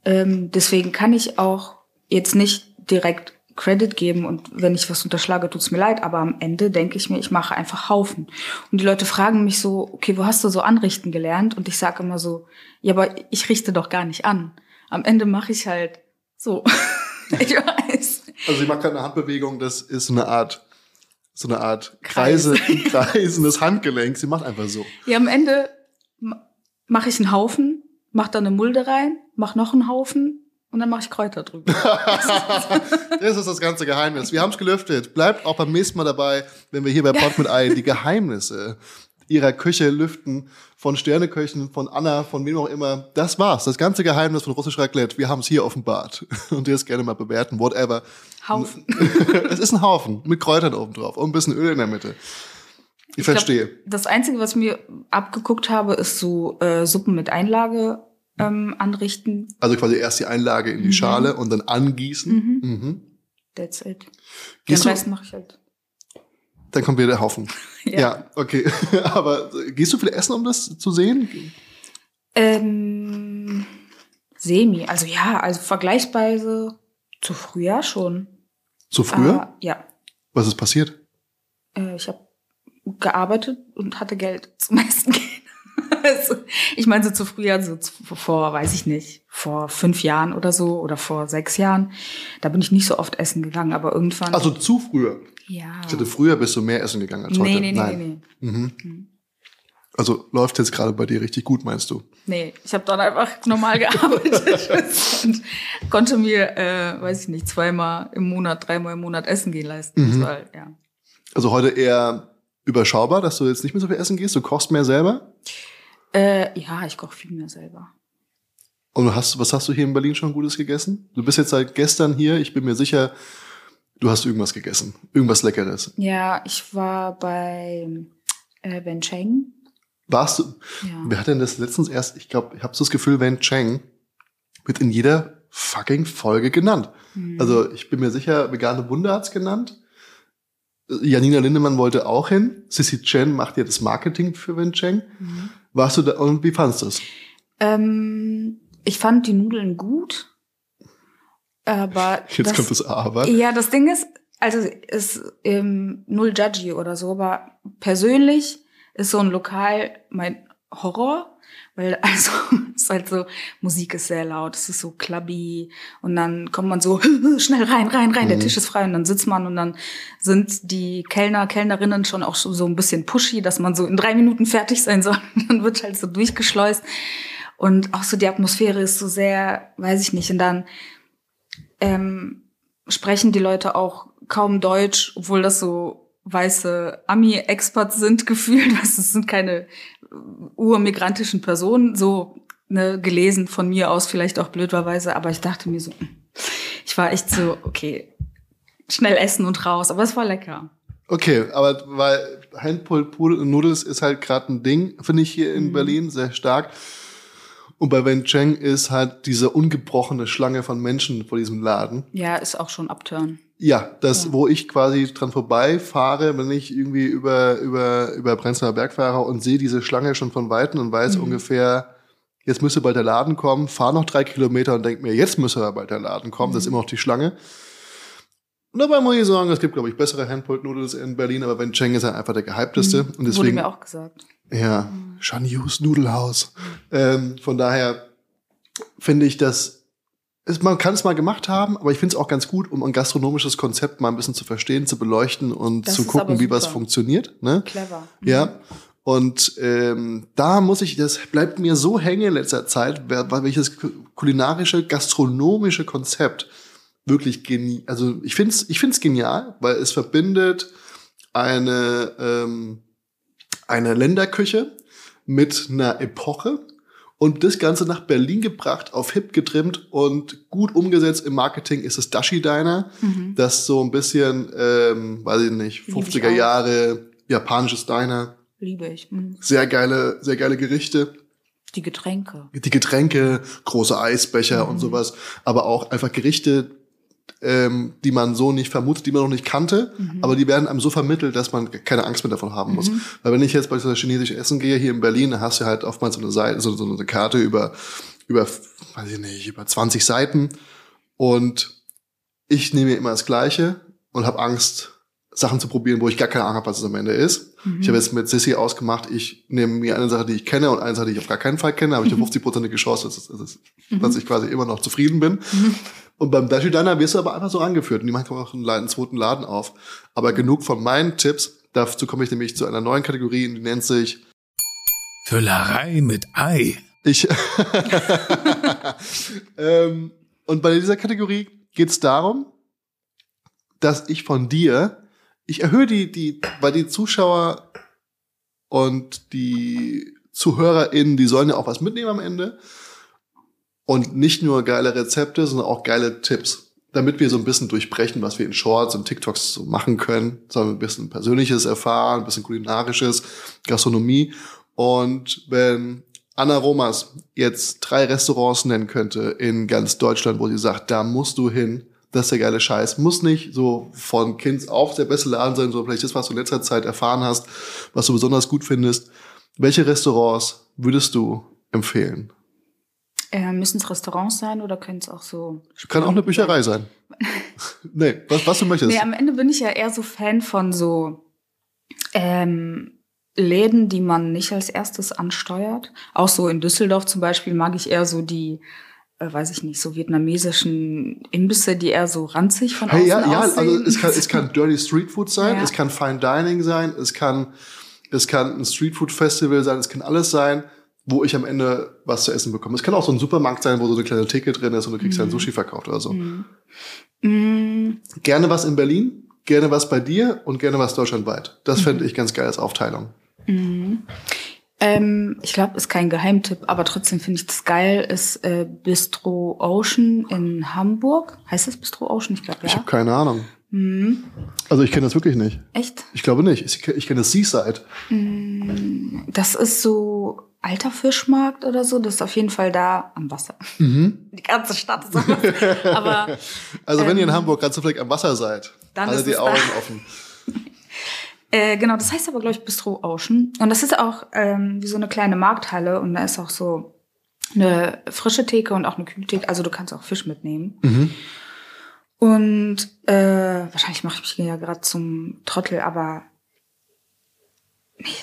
Ähm, deswegen kann ich auch jetzt nicht direkt Credit geben und wenn ich was unterschlage, tut's mir leid, aber am Ende denke ich mir, ich mache einfach Haufen. Und die Leute fragen mich so, okay, wo hast du so anrichten gelernt? Und ich sage immer so, ja, aber ich richte doch gar nicht an. Am Ende mache ich halt so. ich weiß. Also sie macht gerade eine Handbewegung, das ist eine Art, so eine Art Kreise, kreisendes Handgelenk. Sie macht einfach so. Ja, am Ende mache ich einen Haufen, mache da eine Mulde rein, mache noch einen Haufen und dann mache ich Kräuter drüber. das ist das ganze Geheimnis. Wir haben es gelüftet. Bleibt auch beim nächsten Mal dabei, wenn wir hier bei Pot mit Ei die Geheimnisse ihrer Küche lüften, von Sterneköchen, von Anna, von wem auch immer. Das war's. Das ganze Geheimnis von russisch Raclette. Wir haben es hier offenbart. Und ihr es gerne mal bewerten, whatever. Haufen. es ist ein Haufen mit Kräutern oben drauf und ein bisschen Öl in der Mitte. Ich, ich verstehe. Glaub, das Einzige, was mir abgeguckt habe, ist so äh, Suppen mit Einlage ähm, anrichten. Also quasi erst die Einlage in die mhm. Schale und dann angießen. Mhm. Mhm. That's it. Gehst Den Rest mache ich halt. Dann kommt wieder der Haufen. ja. ja, okay. Aber gehst du viel essen, um das zu sehen? Ähm, semi. Also ja, also vergleichsweise zu früher schon. Zu früher? Äh, ja. Was ist passiert? Äh, ich habe gearbeitet und hatte Geld zum Essen gehen. Also, ich meine, so zu früher, so vor, weiß ich nicht, vor fünf Jahren oder so oder vor sechs Jahren, da bin ich nicht so oft essen gegangen, aber irgendwann. Also zu früher? Ja. Ich hatte früher bist du mehr essen gegangen als heute. Nee, nee, Nein. nee, nee. Mhm. mhm. Also läuft jetzt gerade bei dir richtig gut, meinst du? Nee, ich habe dann einfach normal gearbeitet und konnte mir, äh, weiß ich nicht, zweimal im Monat, dreimal im Monat Essen gehen leisten. Mhm. Weil, ja. Also heute eher überschaubar, dass du jetzt nicht mehr so viel essen gehst? Du kochst mehr selber? Äh, ja, ich koche viel mehr selber. Und hast, was hast du hier in Berlin schon Gutes gegessen? Du bist jetzt seit gestern hier. Ich bin mir sicher, du hast irgendwas gegessen. Irgendwas Leckeres. Ja, ich war bei äh, Wen Cheng. Warst du? Ja. Wer hat denn das letztens erst? Ich glaube, ich habe so das Gefühl, Wen Cheng wird in jeder fucking Folge genannt. Mhm. Also ich bin mir sicher, vegane Wunder hat's genannt. Janina Lindemann wollte auch hin. Sissy Chen macht ja das Marketing für Wen Cheng. Mhm. Warst du da und wie fandest du es? Ähm, ich fand die Nudeln gut. Aber. Jetzt das, kommt das Aber. Ja, das Ding ist, also ist ähm, null Judgy oder so, aber persönlich ist so ein Lokal mein Horror. Weil also es ist halt so, Musik ist sehr laut, es ist so clubby und dann kommt man so schnell rein, rein, rein, mhm. der Tisch ist frei und dann sitzt man und dann sind die Kellner, Kellnerinnen schon auch so ein bisschen pushy, dass man so in drei Minuten fertig sein soll. Und dann wird halt so durchgeschleust und auch so die Atmosphäre ist so sehr, weiß ich nicht, und dann ähm, sprechen die Leute auch kaum Deutsch, obwohl das so weiße Ami-Experts sind gefühlt. Das sind keine urmigrantischen Personen, so ne, gelesen von mir aus, vielleicht auch blöderweise, aber ich dachte mir so, ich war echt so, okay, schnell essen und raus, aber es war lecker. Okay, aber weil Handpulled Noodles ist halt gerade ein Ding, finde ich hier in mhm. Berlin sehr stark. Und bei Wen Cheng ist halt diese ungebrochene Schlange von Menschen vor diesem Laden. Ja, ist auch schon Upturn. Ja, das, ja. wo ich quasi dran vorbeifahre, wenn ich irgendwie über, über, über Prenzlauer Berg fahre und sehe diese Schlange schon von Weitem und weiß mhm. ungefähr, jetzt müsste bald der Laden kommen, fahre noch drei Kilometer und denke mir, jetzt müsste bald der Laden kommen, mhm. das ist mhm. immer noch die Schlange. Und dabei muss ich sagen, es gibt, glaube ich, bessere Handpulled-Noodles in Berlin, aber Wen Cheng ist ja einfach der gehypteste. Mhm. Und deswegen, Wurde mir auch gesagt. Ja, mhm. Shan Yus Nudelhaus. Ähm, von daher finde ich das es, man kann es mal gemacht haben, aber ich finde es auch ganz gut, um ein gastronomisches Konzept mal ein bisschen zu verstehen, zu beleuchten und das zu gucken, wie was funktioniert. Ne? Clever. Mhm. Ja. Und ähm, da muss ich, das bleibt mir so hängen in letzter Zeit, weil ich das kulinarische, gastronomische Konzept wirklich genial, also ich finde es ich find's genial, weil es verbindet eine, ähm, eine Länderküche mit einer Epoche, und das Ganze nach Berlin gebracht, auf Hip getrimmt und gut umgesetzt im Marketing ist das Dashi Diner, mhm. das so ein bisschen, ähm, weiß ich nicht, 50er ich Jahre japanisches Diner. Liebe ich. Mhm. Sehr geile, sehr geile Gerichte. Die Getränke. Die Getränke, große Eisbecher mhm. und sowas, aber auch einfach Gerichte, ähm, die man so nicht vermutet, die man noch nicht kannte, mhm. aber die werden einem so vermittelt, dass man keine Angst mehr davon haben muss. Mhm. Weil wenn ich jetzt bei so chinesisch essen gehe hier in Berlin, dann hast du halt oftmals so eine Seite, so, so eine Karte über, über, weiß ich nicht, über 20 Seiten und ich nehme mir immer das Gleiche und habe Angst, Sachen zu probieren, wo ich gar keine Ahnung habe, was es am Ende ist. Mhm. Ich habe jetzt mit Sissy ausgemacht, ich nehme mir eine Sache, die ich kenne und eine Sache, die ich auf gar keinen Fall kenne, habe ich eine 50-prozentige Chance, dass, dass, dass ich quasi immer noch zufrieden bin. Und beim Dashi Diner wirst du aber einfach so angeführt. Und die machen auch einen, einen zweiten Laden auf. Aber genug von meinen Tipps. Dazu komme ich nämlich zu einer neuen Kategorie, die nennt sich Füllerei mit Ei. Ich. ähm, und bei dieser Kategorie geht es darum, dass ich von dir, ich erhöhe die, die, weil die Zuschauer und die ZuhörerInnen, die sollen ja auch was mitnehmen am Ende. Und nicht nur geile Rezepte, sondern auch geile Tipps. Damit wir so ein bisschen durchbrechen, was wir in Shorts und TikToks so machen können. Sondern ein bisschen Persönliches erfahren, ein bisschen Kulinarisches, Gastronomie. Und wenn Anna Romas jetzt drei Restaurants nennen könnte in ganz Deutschland, wo sie sagt, da musst du hin, das ist der geile Scheiß. Muss nicht so von Kind auf der beste Laden sein, sondern vielleicht das, was du in letzter Zeit erfahren hast, was du besonders gut findest. Welche Restaurants würdest du empfehlen? Äh, Müssen es Restaurants sein oder können es auch so. Kann auch eine Bücherei sein. nee, was, was du möchtest. Nee, am Ende bin ich ja eher so Fan von so ähm, Läden, die man nicht als erstes ansteuert. Auch so in Düsseldorf zum Beispiel mag ich eher so die, äh, weiß ich nicht, so vietnamesischen Imbisse, die eher so ranzig von Hey, außen ja, ja, aussehen. also es kann, es kann Dirty Street Food sein, Ja. es kann Fine Dining sein, es kann, es kann ein Street Food Festival sein, es kann alles sein, wo ich am Ende was zu essen bekomme. Es kann auch so ein Supermarkt sein, wo so eine kleine Theke drin ist und du kriegst Mhm. dann Sushi verkauft oder so. Mm, Gerne was in Berlin, gerne was bei dir und gerne was deutschlandweit. Das Mhm. fände ich ganz geil als Aufteilung. ähm, ich glaube, ist kein Geheimtipp, aber trotzdem finde ich das geil, ist äh, Bistro Ocean in Hamburg. Heißt das Bistro Ocean? Ich glaube, Ich ja. habe keine Ahnung. Mhm. Also ich kenne das wirklich nicht. Echt? Ich glaube nicht. Ich, ich kenne das Seaside. Das ist so alter Fischmarkt oder so. Das ist auf jeden Fall da am Wasser. Die ganze Stadt ist am Wasser. Aber Also wenn ihr in Ähm, Hamburg ganz zufällig am Wasser seid, dann ist die Augen da. offen. äh, genau, das heißt aber, glaube ich, Bistro Ocean. Und das ist auch ähm, wie so eine kleine Markthalle. Und da ist auch so eine frische Theke und auch eine Kühltheke. Also du kannst auch Fisch mitnehmen. Mhm. Und äh, wahrscheinlich mache ich mich ja gerade zum Trottel, aber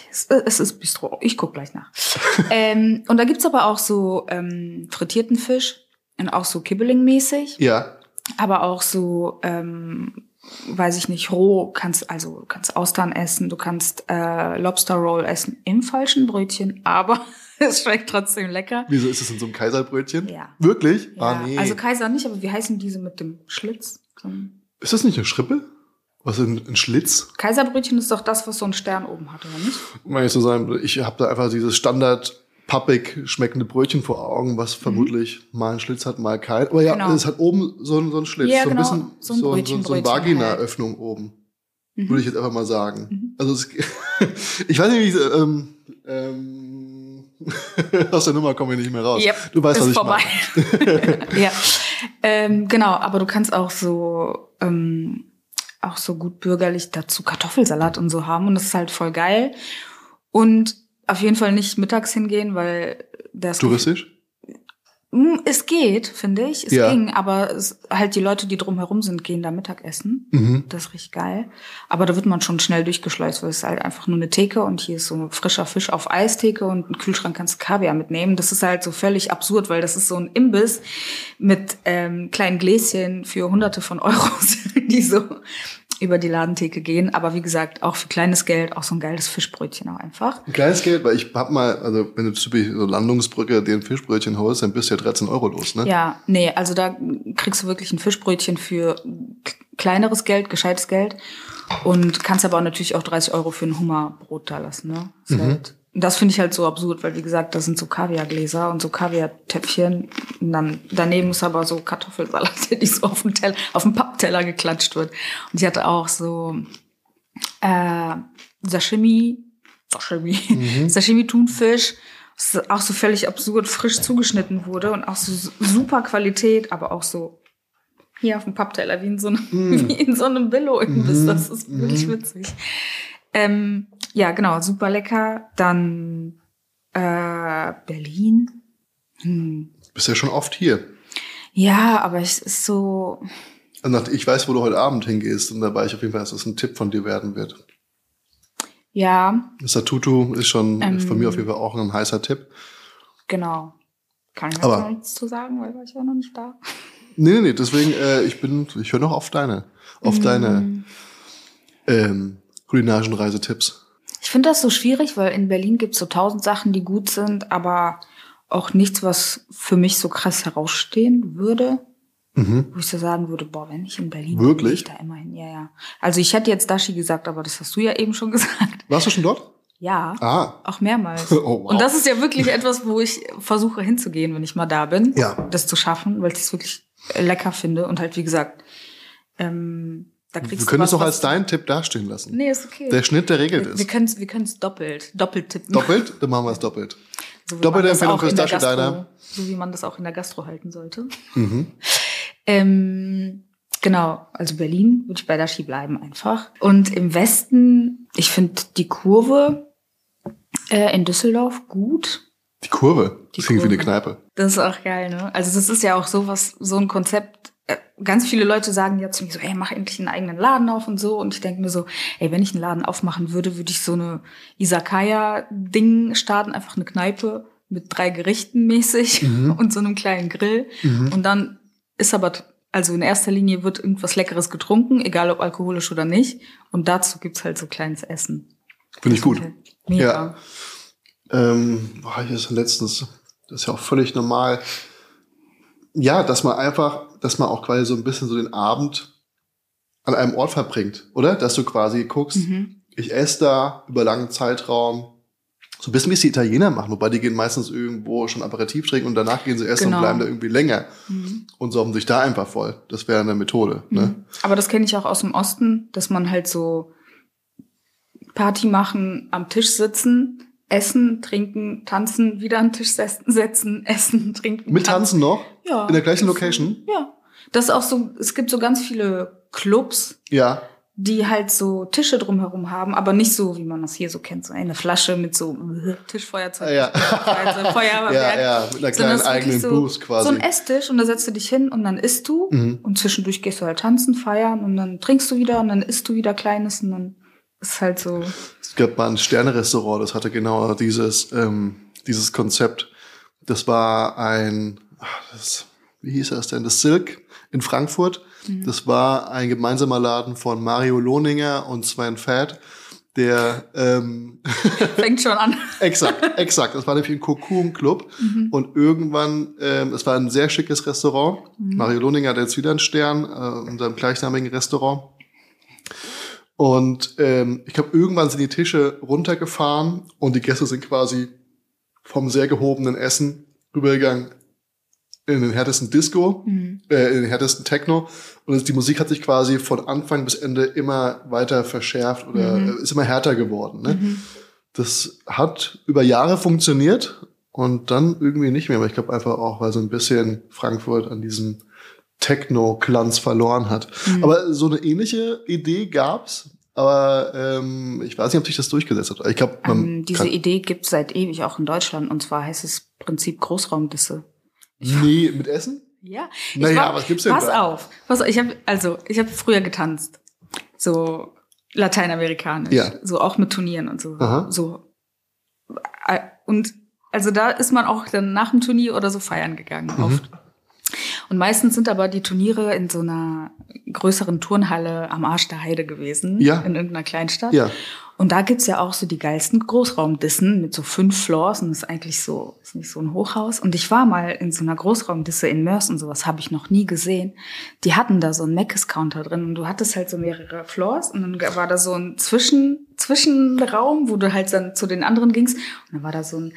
es, es ist Bistro. Ich guck gleich nach. ähm, und da gibt's aber auch so ähm, frittierten Fisch und auch so Kibbeling-mäßig, Ja. aber auch so, ähm, weiß ich nicht, roh kannst, also du kannst Austern essen, du kannst äh, Lobster Roll essen im falschen Brötchen, aber es schmeckt trotzdem lecker. Wieso ist es in so einem Kaiserbrötchen? Ja. Wirklich? Ja, Ah, nee. Also Kaiser nicht, aber wie heißen diese mit dem Schlitz? So ist das nicht eine Schrippe? Was ein, ein Schlitz? Kaiserbrötchen ist doch das, was so einen Stern oben hat, oder nicht? Um ehrlich zu sein, ich habe da einfach dieses Standard pappig schmeckende Brötchen vor Augen, was vermutlich mal einen Schlitz hat, mal keinen. Aber ja, Mhm. Genau. es hat oben so, einen- so einen Schlitz, Ja, so ein genau, bisschen so ein so, Brötchen, so, so eine. Vagina-Öffnung oben. Mhm. Würde ich jetzt einfach mal sagen. Also es, ich weiß nicht, wie ich, ähm, ähm, aus der Nummer kommen wir nicht mehr raus. Yep, du weißt, ist was ich vorbei. meine. ja, ähm, genau. Aber du kannst auch so ähm, auch so gut bürgerlich dazu Kartoffelsalat und so haben und das ist halt voll geil. Und auf jeden Fall nicht mittags hingehen, weil das Touristisch? Mm, Es geht, finde ich. Es Ja. ging, aber es, halt die Leute, die drumherum sind, gehen da Mittagessen. Mhm. Das ist richtig geil. Aber da wird man schon schnell durchgeschleust, weil es ist halt einfach nur eine Theke und hier ist so frischer Fisch auf Eistheke und im Kühlschrank kannst du Kaviar mitnehmen. Das ist halt so völlig absurd, weil das ist so ein Imbiss mit ähm, kleinen Gläschen für hunderte von Euros, die so über die Ladentheke gehen. Aber wie gesagt, auch für kleines Geld auch so ein geiles Fischbrötchen auch einfach. Ein kleines Geld, weil ich hab mal, also wenn du typisch so Landungsbrücke dir ein Fischbrötchen holst, dann bist du ja 13 Euro los, ne? Ja, nee, also da kriegst du wirklich ein Fischbrötchen für kleineres Geld, gescheites Geld. Und kannst aber auch natürlich auch 30 Euro für ein Hummerbrot da lassen, ne? Ist halt, das finde ich halt so absurd, weil wie gesagt, das sind so Kaviargläser und so Kaviartöpfchen. Und dann daneben ist aber so Kartoffelsalat, die so auf dem Teller, auf dem Pappteller geklatscht wird. Und sie hatte auch so äh, Sashimi, Sashimi, Sashimi Thunfisch, was auch so völlig absurd frisch zugeschnitten wurde und auch so super Qualität, aber auch so hier auf dem Pappteller wie in so einem, wie in so einem Billo-Imbiss. Das ist wirklich witzig. Ähm, ja, genau, super lecker. Dann äh, Berlin. Hm. Bist ja schon oft hier. Ja, aber es ist so. nach- ich weiß, wo du heute Abend hingehst und da war ich auf jeden Fall, dass das ein Tipp von dir werden wird. Ja, Mr. Tutu ist schon Ähm. von mir auf jeden Fall auch ein heißer Tipp. genau. Kann ich jetzt noch nichts zu sagen, weil war ich ja noch nicht da. Nee, nee, nee, deswegen, äh, ich bin, ich höre noch auf deine, auf Mhm. deine ähm, kulinarischen Reisetipps. Ich finde das so schwierig, weil in Berlin gibt es so tausend Sachen, die gut sind, aber auch nichts, was für mich so krass herausstehen würde. Mhm. Wo ich so sagen würde, boah, wenn ich in Berlin Wirklich? bin, ich da immerhin. Ja, ja. Also ich hätte jetzt Dashi gesagt, aber das hast du ja eben schon gesagt. Warst du schon dort? Ja. Ah, Auch mehrmals. Oh, wow. Und das ist ja wirklich etwas, wo ich versuche hinzugehen, wenn ich mal da bin. Ja. Das zu schaffen, weil ich es wirklich lecker finde. Und halt, wie gesagt, ähm, da kriegst wir du können es auch als deinen Tipp dastehen lassen. Nee, ist okay. Der Schnitt, der regelt wir wir ist. können es wir können's doppelt, doppelt tippen. Doppelt? Dann machen wir es doppelt. So Doppelte Empfehlung fürs Diner. So wie man das auch in der Gastro halten sollte. Mhm. Ähm, genau, also Berlin würde ich bei Dashi bleiben einfach. Und im Westen, ich finde die Kurve äh, in Düsseldorf gut. Die Kurve. Die Das klingt wie eine. Kneipe. Das ist auch geil, ne? Also das ist ja auch sowas, so ein Konzept. Ganz viele Leute sagen ja zu mir so, ey, mach endlich einen eigenen Laden auf und so. Und ich denke mir so, ey, wenn ich einen Laden aufmachen würde, würde ich so eine Isakaya-Ding starten, einfach eine Kneipe mit drei Gerichten mäßig Mhm. und so einem kleinen Grill. Mhm. Und dann ist aber, also in erster Linie wird irgendwas Leckeres getrunken, egal ob alkoholisch oder nicht. Und dazu gibt's halt so kleines Essen. Finde ich gut. Mega. Ähm, boah, ich das letztens, das ist ja auch völlig normal. Ja, dass man einfach, dass man auch quasi so ein bisschen so den Abend an einem Ort verbringt, oder? Dass du quasi guckst, Mhm. ich esse da über langen Zeitraum. So ein bisschen wie es die Italiener machen, wobei die gehen meistens irgendwo schon Aperitif trinken und danach gehen sie essen Genau. und bleiben da irgendwie länger Mhm. und saufen sich da einfach voll. Das wäre eine Methode. Ne? Mhm. Aber das kenne ich auch aus dem Osten, dass man halt so Party machen, am Tisch sitzen, essen, trinken, tanzen, wieder an den Tisch setzen, essen, trinken. Mit Tanzen noch? Ja. In der gleichen Location? Ja. Das ist auch so, es gibt so ganz viele Clubs, Ja. die halt so Tische drumherum haben, aber nicht so, wie man das hier so kennt, so eine Flasche mit so äh, Tischfeuerzeug, ja. Feuerwerk. Ja, ja, mit einer kleinen eigenen so, Boost quasi. So ein Esstisch und da setzt du dich hin und dann isst du Mhm. und zwischendurch gehst du halt tanzen, feiern und dann trinkst du wieder und dann isst du wieder Kleines und dann ist halt so. Es gab mal ein Sterne-Restaurant, das hatte genau dieses, ähm, dieses Konzept. Das war ein, ach, das, wie hieß das denn? Das Silk in Frankfurt. Mhm. Das war ein gemeinsamer Laden von Mario Lohninger und Sven Fett, der, ähm, Fängt schon an. exakt, exakt. Das war nämlich ein Cocoon-Club. Mhm. Und irgendwann, ähm, es war ein sehr schickes Restaurant. Mhm. Mario Lohninger hat jetzt wieder einen Stern äh, in seinem gleichnamigen Restaurant. Und ähm, ich glaube, irgendwann sind die Tische runtergefahren und die Gäste sind quasi vom sehr gehobenen Essen rübergegangen in den härtesten Disco, Mhm. äh, in den härtesten Techno. Und die Musik hat sich quasi von Anfang bis Ende immer weiter verschärft oder Mhm. äh, ist immer härter geworden. Ne? Mhm. Das hat über Jahre funktioniert und dann irgendwie nicht mehr. Aber ich glaube einfach auch, weil so ein bisschen Frankfurt an diesem Techno-Glanz verloren hat. Mhm. Aber so eine ähnliche Idee gab's. Aber ähm, ich weiß nicht, ob sich das durchgesetzt hat. Ich glaube, man Ähm, diese Idee gibt es seit ewig auch in Deutschland und zwar heißt es Prinzip Großraumdisse. nie mit Essen. Ja. Ich Naja, war- was gibt's denn Pass da? auf. Pass auf. Ich habe also ich habe früher getanzt. So lateinamerikanisch. Ja. So auch mit Turnieren und so. Aha. So. Äh, Und also da ist man auch dann nach dem Turnier oder so feiern gegangen Mhm. oft. Und meistens sind aber die Turniere in so einer größeren Turnhalle am Arsch der Heide gewesen. Ja. In irgendeiner Kleinstadt. Ja. Und da gibt's ja auch so die geilsten Großraumdissen mit so fünf Floors und das ist eigentlich so, ist nicht so ein Hochhaus. Und ich war mal in so einer Großraumdisse in Mörs und sowas habe ich noch nie gesehen. Die hatten da so einen Meckes-Counter drin und du hattest halt so mehrere Floors und dann war da so ein Zwischen, Zwischenraum, wo du halt dann zu den anderen gingst und dann war da so ein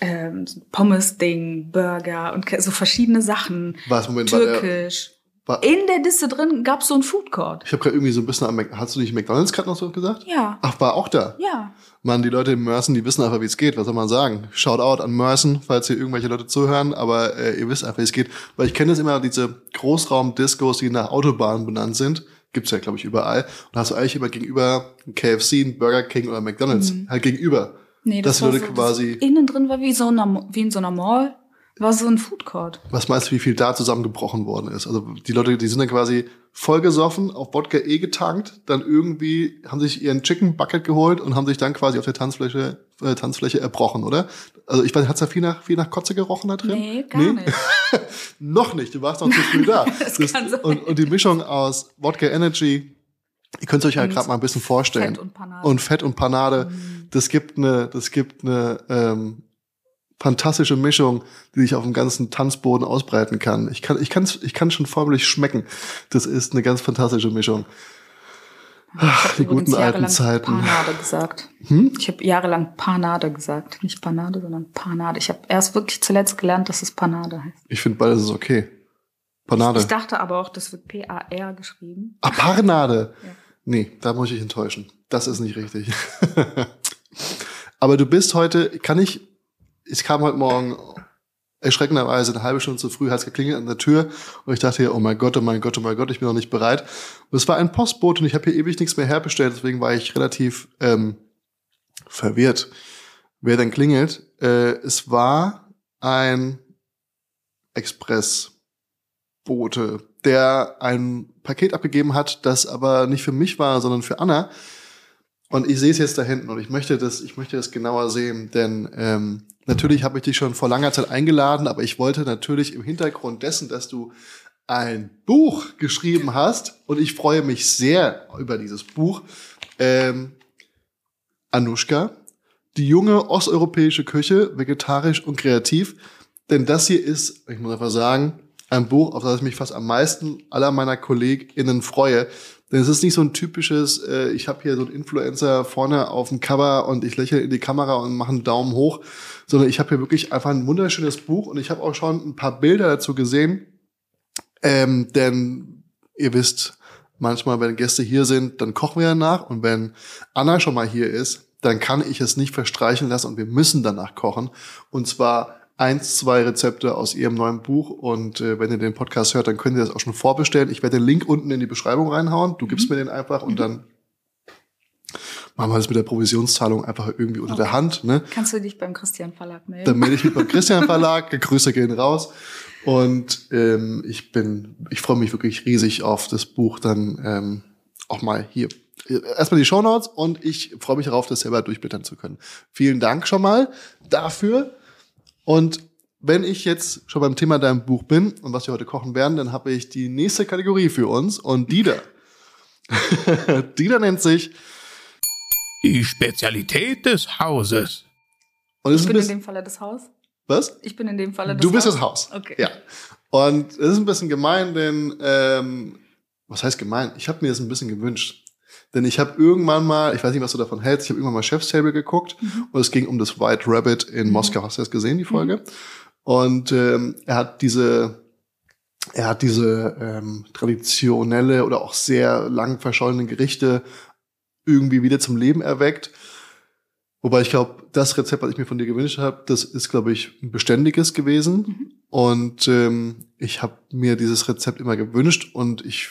ähm, so Pommes-Ding, Burger und so verschiedene Sachen. Was, Moment, war der- Türkisch. War, In der Disse drin gab's so ein Food Court. ich habe gerade irgendwie so ein bisschen an Mac Hast du nicht McDonalds gerade noch so gesagt? Ja, Ach, war auch da. ja. Mann, die Leute in Mersen, die wissen einfach, wie es geht. Was soll man sagen? Shout out an Mersen, falls hier irgendwelche Leute zuhören, aber äh, ihr wisst einfach, wie es geht. Weil ich kenne das immer, diese Großraum-Discos, die nach Autobahnen benannt sind. Gibt's ja, glaube ich, überall. Und hast du eigentlich immer gegenüber KFC, Burger King oder McDonalds. Mhm. Halt gegenüber. Nee, das war Leute so, quasi- Das innen drin war wie, so einer, wie in so einer Mall War so ein Food Court. Was meinst du, wie viel da zusammengebrochen worden ist? Also die Leute, die sind dann quasi vollgesoffen, auf Wodka E getankt, dann irgendwie haben sich ihren Chicken Bucket geholt und haben sich dann quasi auf der Tanzfläche, äh, Tanzfläche erbrochen, oder? Also ich weiß, hat's da viel nach, viel nach Kotze gerochen da drin? Nee, gar nicht. noch nicht, du warst noch zu früh da. Das kann sein. und, und die Mischung aus Wodka Energy, ihr könnt es euch ja gerade mal ein bisschen vorstellen. Fett und Panade. Und Fett und Panade, Mhm. das gibt eine, das gibt eine ähm, fantastische Mischung, die sich auf dem ganzen Tanzboden ausbreiten kann. Ich kann, ich kann's, ich kann schon förmlich schmecken. Das ist eine ganz fantastische Mischung. Ach, die guten alten Zeiten. Panade gesagt. Hm? Ich habe jahrelang Panade gesagt. Nicht Panade, sondern Panade. Ich habe erst wirklich zuletzt gelernt, dass es Panade heißt. Ich finde beides ist okay. Panade. Ich dachte aber auch, das wird P-A-R geschrieben. Ah, Parnade. Ja. Nee, da muss ich enttäuschen. Das ist nicht richtig. Aber du bist heute, kann ich, ich kam heute Morgen erschreckenderweise eine halbe Stunde zu früh, hat es geklingelt an der Tür und ich dachte, oh mein Gott, oh mein Gott, oh mein Gott, ich bin noch nicht bereit. Und es war ein Postbote und ich habe hier ewig nichts mehr herbestellt, deswegen war ich relativ ähm, verwirrt, wer denn klingelt. Äh, es war ein Expressbote, der ein Paket abgegeben hat, das aber nicht für mich war, sondern für Anna. Und ich sehe es jetzt da hinten und ich möchte das, ich möchte das genauer sehen, denn ähm, natürlich habe ich dich schon vor langer Zeit eingeladen, aber ich wollte natürlich im Hintergrund dessen, dass du ein Buch geschrieben hast und ich freue mich sehr über dieses Buch. Ähm, Anushka, die junge osteuropäische Küche, vegetarisch und kreativ. Denn das hier ist, ich muss einfach sagen, ein Buch, auf das ich mich fast am meisten aller meiner KollegInnen freue. Denn es ist nicht so ein typisches, äh, ich habe hier so einen Influencer vorne auf dem Cover und ich lächle in die Kamera und mache einen Daumen hoch, sondern ich habe hier wirklich einfach ein wunderschönes Buch und ich habe auch schon ein paar Bilder dazu gesehen. Ähm, denn ihr wisst, manchmal, wenn Gäste hier sind, dann kochen wir danach und wenn Anna schon mal hier ist, dann kann ich es nicht verstreichen lassen und wir müssen danach kochen. Und zwar eins, zwei Rezepte aus ihrem neuen Buch. Und äh, wenn ihr den Podcast hört, dann könnt ihr das auch schon vorbestellen. Ich werde den Link unten in die Beschreibung reinhauen. Du gibst mir den einfach und dann machen wir das mit der Provisionszahlung einfach irgendwie unter der Hand. Ne? Kannst du dich beim Christian Verlag melden? Dann melde ich mich beim Christian Verlag. Grüße gehen raus. Und ähm, ich bin, ich freue mich wirklich riesig auf das Buch dann ähm, auch mal hier. Erstmal die Shownotes und ich freue mich darauf, das selber durchblättern zu können. Vielen Dank schon mal dafür. Und wenn ich jetzt schon beim Thema deinem Buch bin und was wir heute kochen werden, dann habe ich die nächste Kategorie für uns und die da. die da nennt sich Die Spezialität des Hauses. und es ich bin in dem Falle das Haus. was? Ich bin in dem Falle das Du bist Haus. das Haus. Okay. Ja. Und es ist ein bisschen gemein, denn ähm, was heißt gemein? Ich habe mir das ein bisschen gewünscht. Denn ich habe irgendwann mal, ich weiß nicht, was du davon hältst, ich habe irgendwann mal Chef's Table geguckt Mhm. und es ging um das White Rabbit in Moskau. Hast du das gesehen, die Folge? Und ähm, er hat diese, er hat diese ähm, traditionelle oder auch sehr lang verschollenen Gerichte irgendwie wieder zum Leben erweckt. Wobei ich glaube, das Rezept, was ich mir von dir gewünscht habe, das ist, glaube ich, ein beständiges gewesen. Und ähm, ich habe mir dieses Rezept immer gewünscht und ich,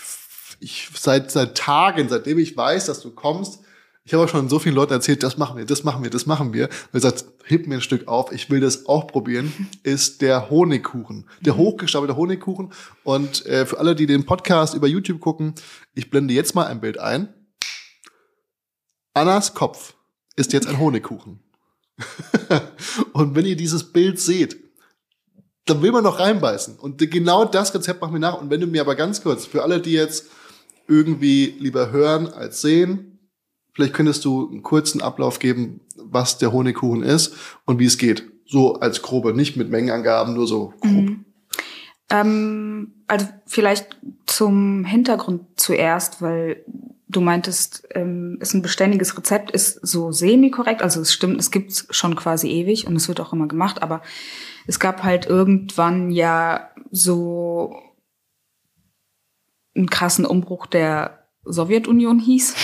ich seit seit Tagen, seitdem ich weiß, dass du kommst, ich habe auch schon so vielen Leuten erzählt, das machen wir, das machen wir, das machen wir. Und gesagt, heb mir ein Stück auf, ich will das auch probieren, ist der Honigkuchen. Der hochgestapelte Honigkuchen. Und äh, für alle, die den Podcast über YouTube gucken, ich blende jetzt mal ein Bild ein. Annas Kopf ist jetzt ein Honigkuchen. und wenn ihr dieses Bild seht, dann will man noch reinbeißen. Und genau das Rezept machen wir nach. Und wenn du mir aber ganz kurz, für alle, die jetzt irgendwie lieber hören als sehen, vielleicht könntest du einen kurzen Ablauf geben, was der Honigkuchen ist und wie es geht. So als grobe, nicht mit Mengenangaben, nur so grob. Mhm. Ähm, also vielleicht zum Hintergrund zuerst, weil du meintest, ähm, ist ein beständiges Rezept, ist so semi-korrekt. Also es stimmt, es gibt's schon quasi ewig und es wird auch immer gemacht, aber es gab halt irgendwann ja so einen krassen Umbruch der Sowjetunion hieß.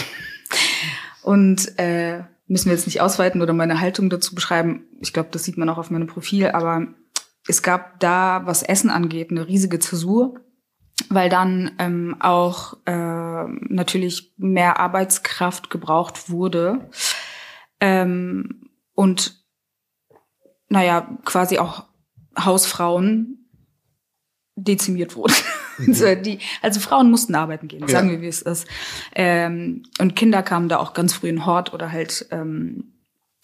Und äh, müssen wir jetzt nicht ausweiten oder meine Haltung dazu beschreiben. Ich glaube, das sieht man auch auf meinem Profil, aber es gab da, was Essen angeht, eine riesige Zäsur, weil dann ähm, auch äh, natürlich mehr Arbeitskraft gebraucht wurde. Ähm, und naja, quasi auch Hausfrauen dezimiert wurde. Also, die, also Frauen mussten arbeiten gehen, sagen wir, wie es ist. Ähm, und Kinder kamen da auch ganz früh in Hort oder halt ähm,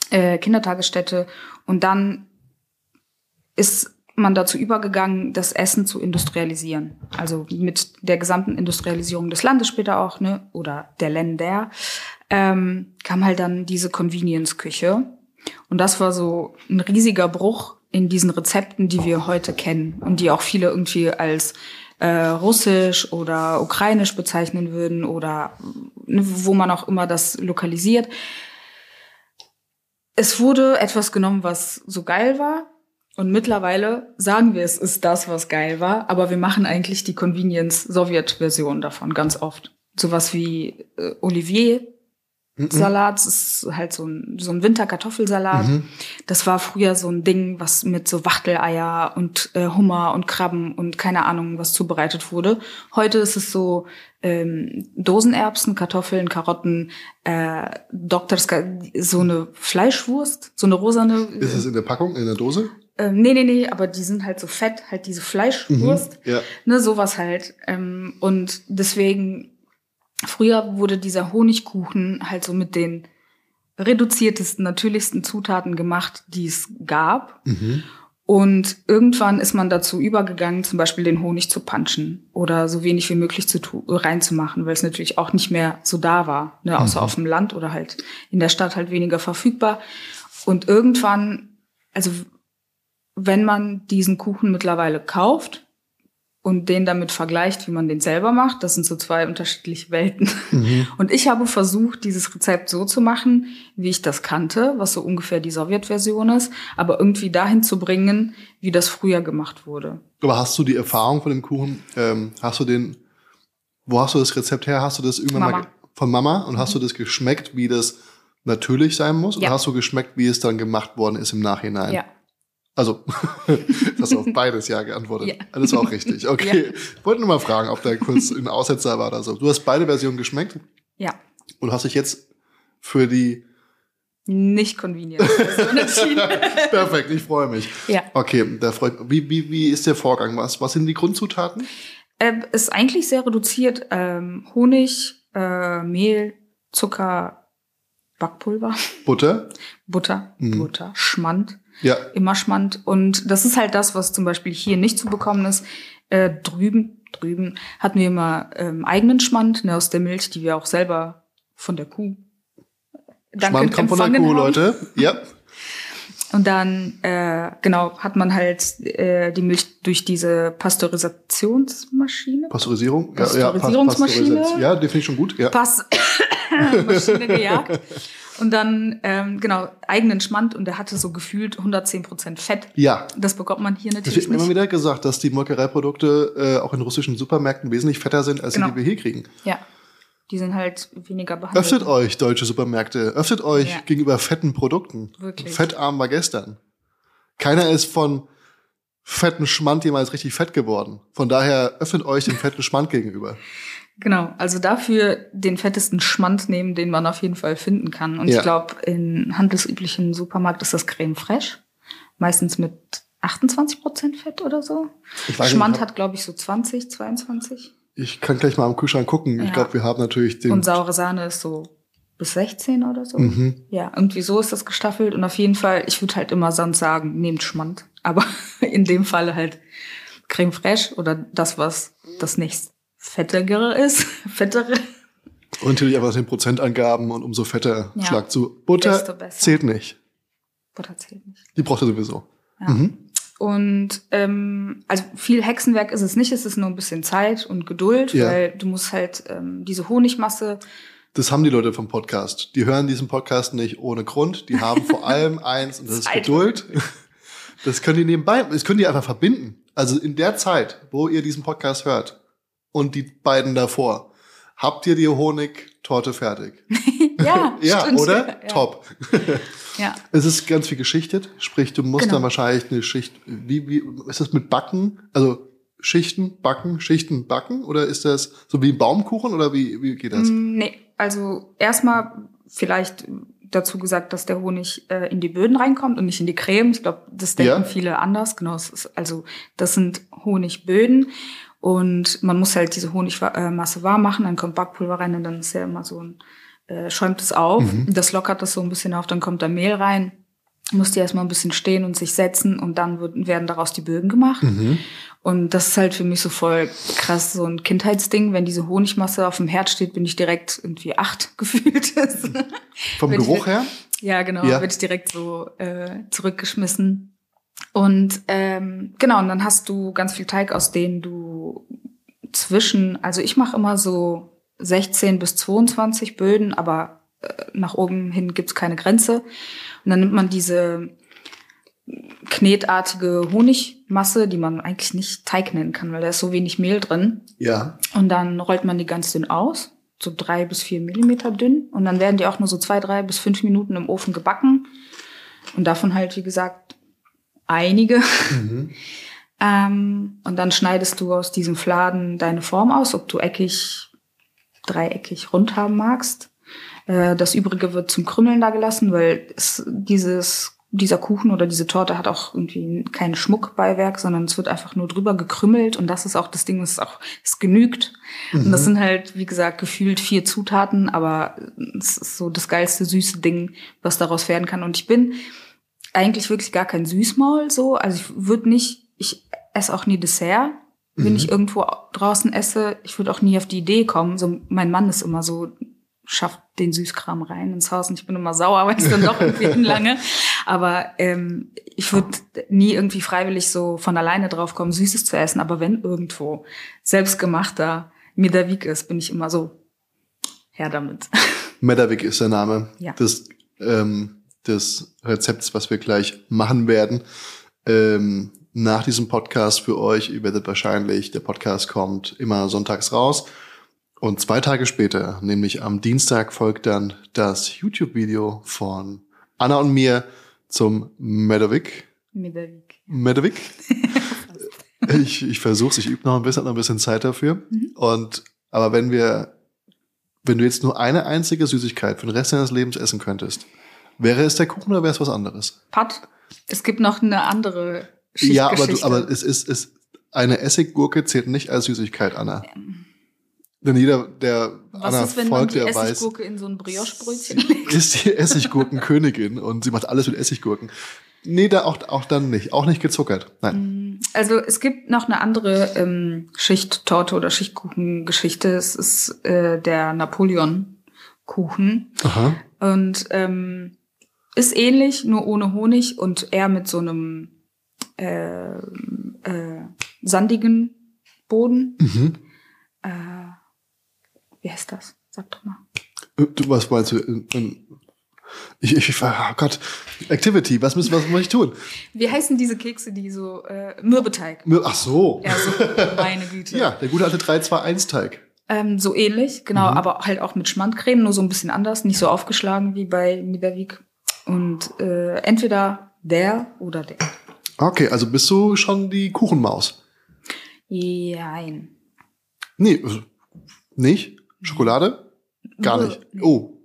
äh, Kindertagesstätte. Und dann ist man dazu übergegangen, das Essen zu industrialisieren. Also mit der gesamten Industrialisierung des Landes später auch, ne, oder der Länder, ähm, kam halt dann diese Convenience-Küche. Und das war so ein riesiger Bruch in diesen Rezepten, die wir heute kennen und die auch viele irgendwie als äh, russisch oder ukrainisch bezeichnen würden oder ne, wo man auch immer das lokalisiert. Es wurde etwas genommen, was so geil war. Und mittlerweile sagen wir, es ist das, was geil war, aber wir machen eigentlich die Convenience-Sowjet-Version davon ganz oft. Sowas wie äh, Olivier, Salat, das ist halt so ein, so ein Winterkartoffelsalat. Das war früher so ein Ding, was mit so Wachteleier und äh, Hummer und Krabben und keine Ahnung was zubereitet wurde. Heute ist es so ähm, Dosenerbsen, Kartoffeln, Karotten, äh, Doktorska, so eine Fleischwurst, so eine rosane. Ist es in der Packung, in der Dose? Ähm, nee, nee, nee, aber die sind halt so fett, halt diese Fleischwurst. Ja. Ne, sowas halt. Ähm, und deswegen, früher wurde dieser Honigkuchen halt so mit den reduziertesten, natürlichsten Zutaten gemacht, die es gab. Und irgendwann ist man dazu übergegangen, zum Beispiel den Honig zu punchen oder so wenig wie möglich zu reinzumachen, weil es natürlich auch nicht mehr so da war, ne, außer auf dem Land oder halt in der Stadt halt weniger verfügbar. Und irgendwann, also wenn man diesen Kuchen mittlerweile kauft und den damit vergleicht, wie man den selber macht, das sind so zwei unterschiedliche Welten. Und ich habe versucht, dieses Rezept so zu machen, wie ich das kannte, was so ungefähr die Sowjetversion ist, aber irgendwie dahin zu bringen, wie das früher gemacht wurde. Aber hast du die Erfahrung von dem Kuchen? Ähm, hast du den, wo hast du das Rezept her? Hast du das irgendwann mal Mama. ge- von Mama und hast du das geschmeckt, wie das natürlich sein muss? Oder Ja. hast du geschmeckt, wie es dann gemacht worden ist im Nachhinein? Ja. Also, das auf beides ja geantwortet. Ja. Alles war auch richtig. Okay. Wollte nur mal fragen, ob da kurz ein Aussetzer war oder so. Du hast beide Versionen geschmeckt Ja. und hast dich jetzt für die Nicht convenient. Perfekt, ich freue mich. ja. Okay, da freut wie, wie, wie ist der Vorgang? Was, was sind die Grundzutaten? Äh, ist eigentlich sehr reduziert. Ähm, Honig, äh, Mehl, Zucker, Backpulver, Butter? Butter, Mhm. Butter, Schmand, Ja. immer Schmand. Und das ist halt das, was zum Beispiel hier nicht zu bekommen ist. Äh, drüben, drüben hatten wir immer ähm, eigenen Schmand ne, aus der Milch, die wir auch selber von der Kuh dankend Schmand kommt von der Kuh, haben. Leute. Ja. Und dann, äh, genau, hat man halt äh, die Milch durch diese Pasteurisationsmaschine, Pasteurisierung? Pasteurisierungsmaschine? Pasteurisation. Ja, den finde ich schon gut. Ja. Pass Maschine gejagt. Und dann, ähm, genau, eigenen Schmand und der hatte so gefühlt 110% Fett. Ja. Das bekommt man hier Es natürlich wird mir immer wieder gesagt, dass die Molkereiprodukte äh, auch in russischen Supermärkten wesentlich fetter sind, als Genau. die, die wir hier kriegen. Ja, die sind halt weniger behandelt. Öffnet euch, deutsche Supermärkte. Öffnet euch Ja. gegenüber fetten Produkten. Wirklich. Fettarm war gestern. Keiner ist von fetten Schmand jemals richtig fett geworden. Von daher öffnet euch dem fetten Schmand gegenüber. Genau, also dafür den fettesten Schmand nehmen, den man auf jeden Fall finden kann. Und Ja. ich glaube, in handelsüblichen Supermarkt ist das Creme Fraiche. Meistens mit 28% Fett oder so. Ich weiß Schmand nicht, hat, glaube ich, so 20, 22. Ich kann gleich mal am Kühlschrank gucken. Ich Ja. glaube, wir haben natürlich den. Und saure Sahne ist so bis 16 oder so. Mhm. Ja, irgendwie so ist das gestaffelt. Und auf jeden Fall, ich würde halt immer sonst sagen, nehmt Schmand. Aber in dem Falle halt Creme Fraiche oder das, was das nächst fettigere ist. Fettere. Und natürlich einfach den Prozentangaben und umso fetter Ja. Schlag zu. Butter zählt nicht. Butter zählt nicht. Die braucht ihr sowieso. Ja. Mhm. Und ähm, also viel Hexenwerk ist es nicht, es ist nur ein bisschen Zeit und Geduld, Ja. weil du musst halt ähm, diese Honigmasse, Das haben die Leute vom Podcast. Die hören diesen Podcast nicht ohne Grund. Die haben vor allem eins und das ist. Geduld. Das können die nebenbei, das können die einfach verbinden. Also in der Zeit, wo ihr diesen Podcast hört und die beiden davor, habt ihr die Honigtorte fertig. ja, Ja, stimmt. oder? Ja. Top. Ja. Es ist ganz viel geschichtet, sprich, du musst Genau. dann wahrscheinlich eine Schicht, wie, wie, ist das mit Backen? Also Schichten, Backen, Schichten, Backen? Oder ist das so wie ein Baumkuchen oder wie, wie geht das? Mm, Nee, also erstmal vielleicht dazu gesagt, dass der Honig äh, in die Böden reinkommt und nicht in die Creme. Ich glaube, das denken Ja. viele anders. Genau, ist, also das sind Honigböden und man muss halt diese Honigmasse warm machen, dann kommt Backpulver rein und dann ist ja immer so ein, äh, schäumt es auf. Das lockert das so ein bisschen auf, dann kommt da Mehl rein. Muss die erstmal ein bisschen stehen und sich setzen und dann wird, werden daraus die Bögen gemacht. Und das ist halt für mich so voll krass, so ein Kindheitsding. Wenn diese Honigmasse auf dem Herd steht, bin ich direkt irgendwie acht gefühlt. Vom Geruch her? Ja, genau, Ja. werde ich direkt so äh, zurückgeschmissen. Und ähm, genau, und dann hast du ganz viel Teig, aus denen du zwischen, also ich mache immer so 16 bis 22 Böden, aber äh, nach oben hin gibt's keine Grenze. Und dann nimmt man diese knetartige Honigmasse, die man eigentlich nicht Teig nennen kann, weil da ist so wenig Mehl drin. Ja. Und dann rollt man die ganz dünn aus, so drei bis vier Millimeter dünn. Und dann werden die auch nur so zwei, drei bis fünf Minuten im Ofen gebacken. Und davon halt, wie gesagt, einige. ähm, und dann schneidest du aus diesem Fladen deine Form aus, ob du eckig, dreieckig, rund haben magst. Äh, das Übrige wird zum Krümmeln da gelassen, weil es, dieses, dieser Kuchen oder diese Torte hat auch irgendwie kein Schmuckbeiwerk, sondern es wird einfach nur drüber gekrümmelt und das ist auch das Ding, das auch, es genügt. Und das sind halt, wie gesagt, gefühlt vier Zutaten, aber es ist so das geilste süße Ding, was daraus werden kann. Und ich bin eigentlich wirklich gar kein Süßmaul so. Also ich würde nicht, ich esse auch nie Dessert, wenn ich irgendwo draußen esse. Ich würde auch nie auf die Idee kommen. So, mein Mann ist immer so, schafft den Süßkram rein ins Haus und ich bin immer sauer, weil es dann doch irgendwie lange. Aber ähm, ich würde nie irgendwie freiwillig so von alleine drauf kommen, Süßes zu essen. Aber wenn irgendwo selbstgemachter Medavik ist, bin ich immer so her damit. Medavik ist der Name Ja. des, ähm, des Rezepts, was wir gleich machen werden. Ähm, nach diesem Podcast für euch, ihr werdet wahrscheinlich, der Podcast kommt immer sonntags raus. Und zwei Tage später, nämlich am Dienstag, folgt dann das YouTube-Video von Anna und mir zum Medavik. Medavik. Medavik. ich ich versuche ich übe noch ein bisschen, noch ein bisschen Zeit dafür. Und aber wenn wir, wenn du jetzt nur eine einzige Süßigkeit für den Rest deines Lebens essen könntest, wäre es der Kuchen oder wäre es was anderes? Pat, es gibt noch eine andere Ja, aber du, aber es ist, es, eine Essiggurke zählt nicht als Süßigkeit, Anna. Denn jeder, der Was Anna ist, wenn man folgt, die der weiß, Essiggurke in so ein Brioche-Brötchen legt? ist die Essiggurkenkönigin und sie macht alles mit Essiggurken. Nee, da auch, auch dann nicht. Auch nicht gezuckert. Nein. Also es gibt noch eine andere ähm, Schichttorte oder Schichtkuchengeschichte. Es ist äh, der Napoleon-Kuchen. Aha. Und ähm, ist ähnlich, nur ohne Honig und eher mit so einem äh, äh, sandigen Boden. Mhm. Äh, wie heißt das? Sag doch mal. Du, was meinst du? In- Ich, ich, oh Gott, Activity, was muss, was muss ich tun? Wie heißen diese Kekse, die so äh, Mürbeteig? Ach so. Ja, so meine Güte. Ja, der gute alte 3-2-1-Teig. Ähm, so ähnlich, genau, Mhm. aber halt auch mit Schmandcreme, nur so ein bisschen anders, nicht so aufgeschlagen wie bei Midavik. Und äh, entweder der oder der. Okay, also bist du schon die Kuchenmaus? Jein. Nee, also, nicht? Schokolade? Gar nicht. Oh,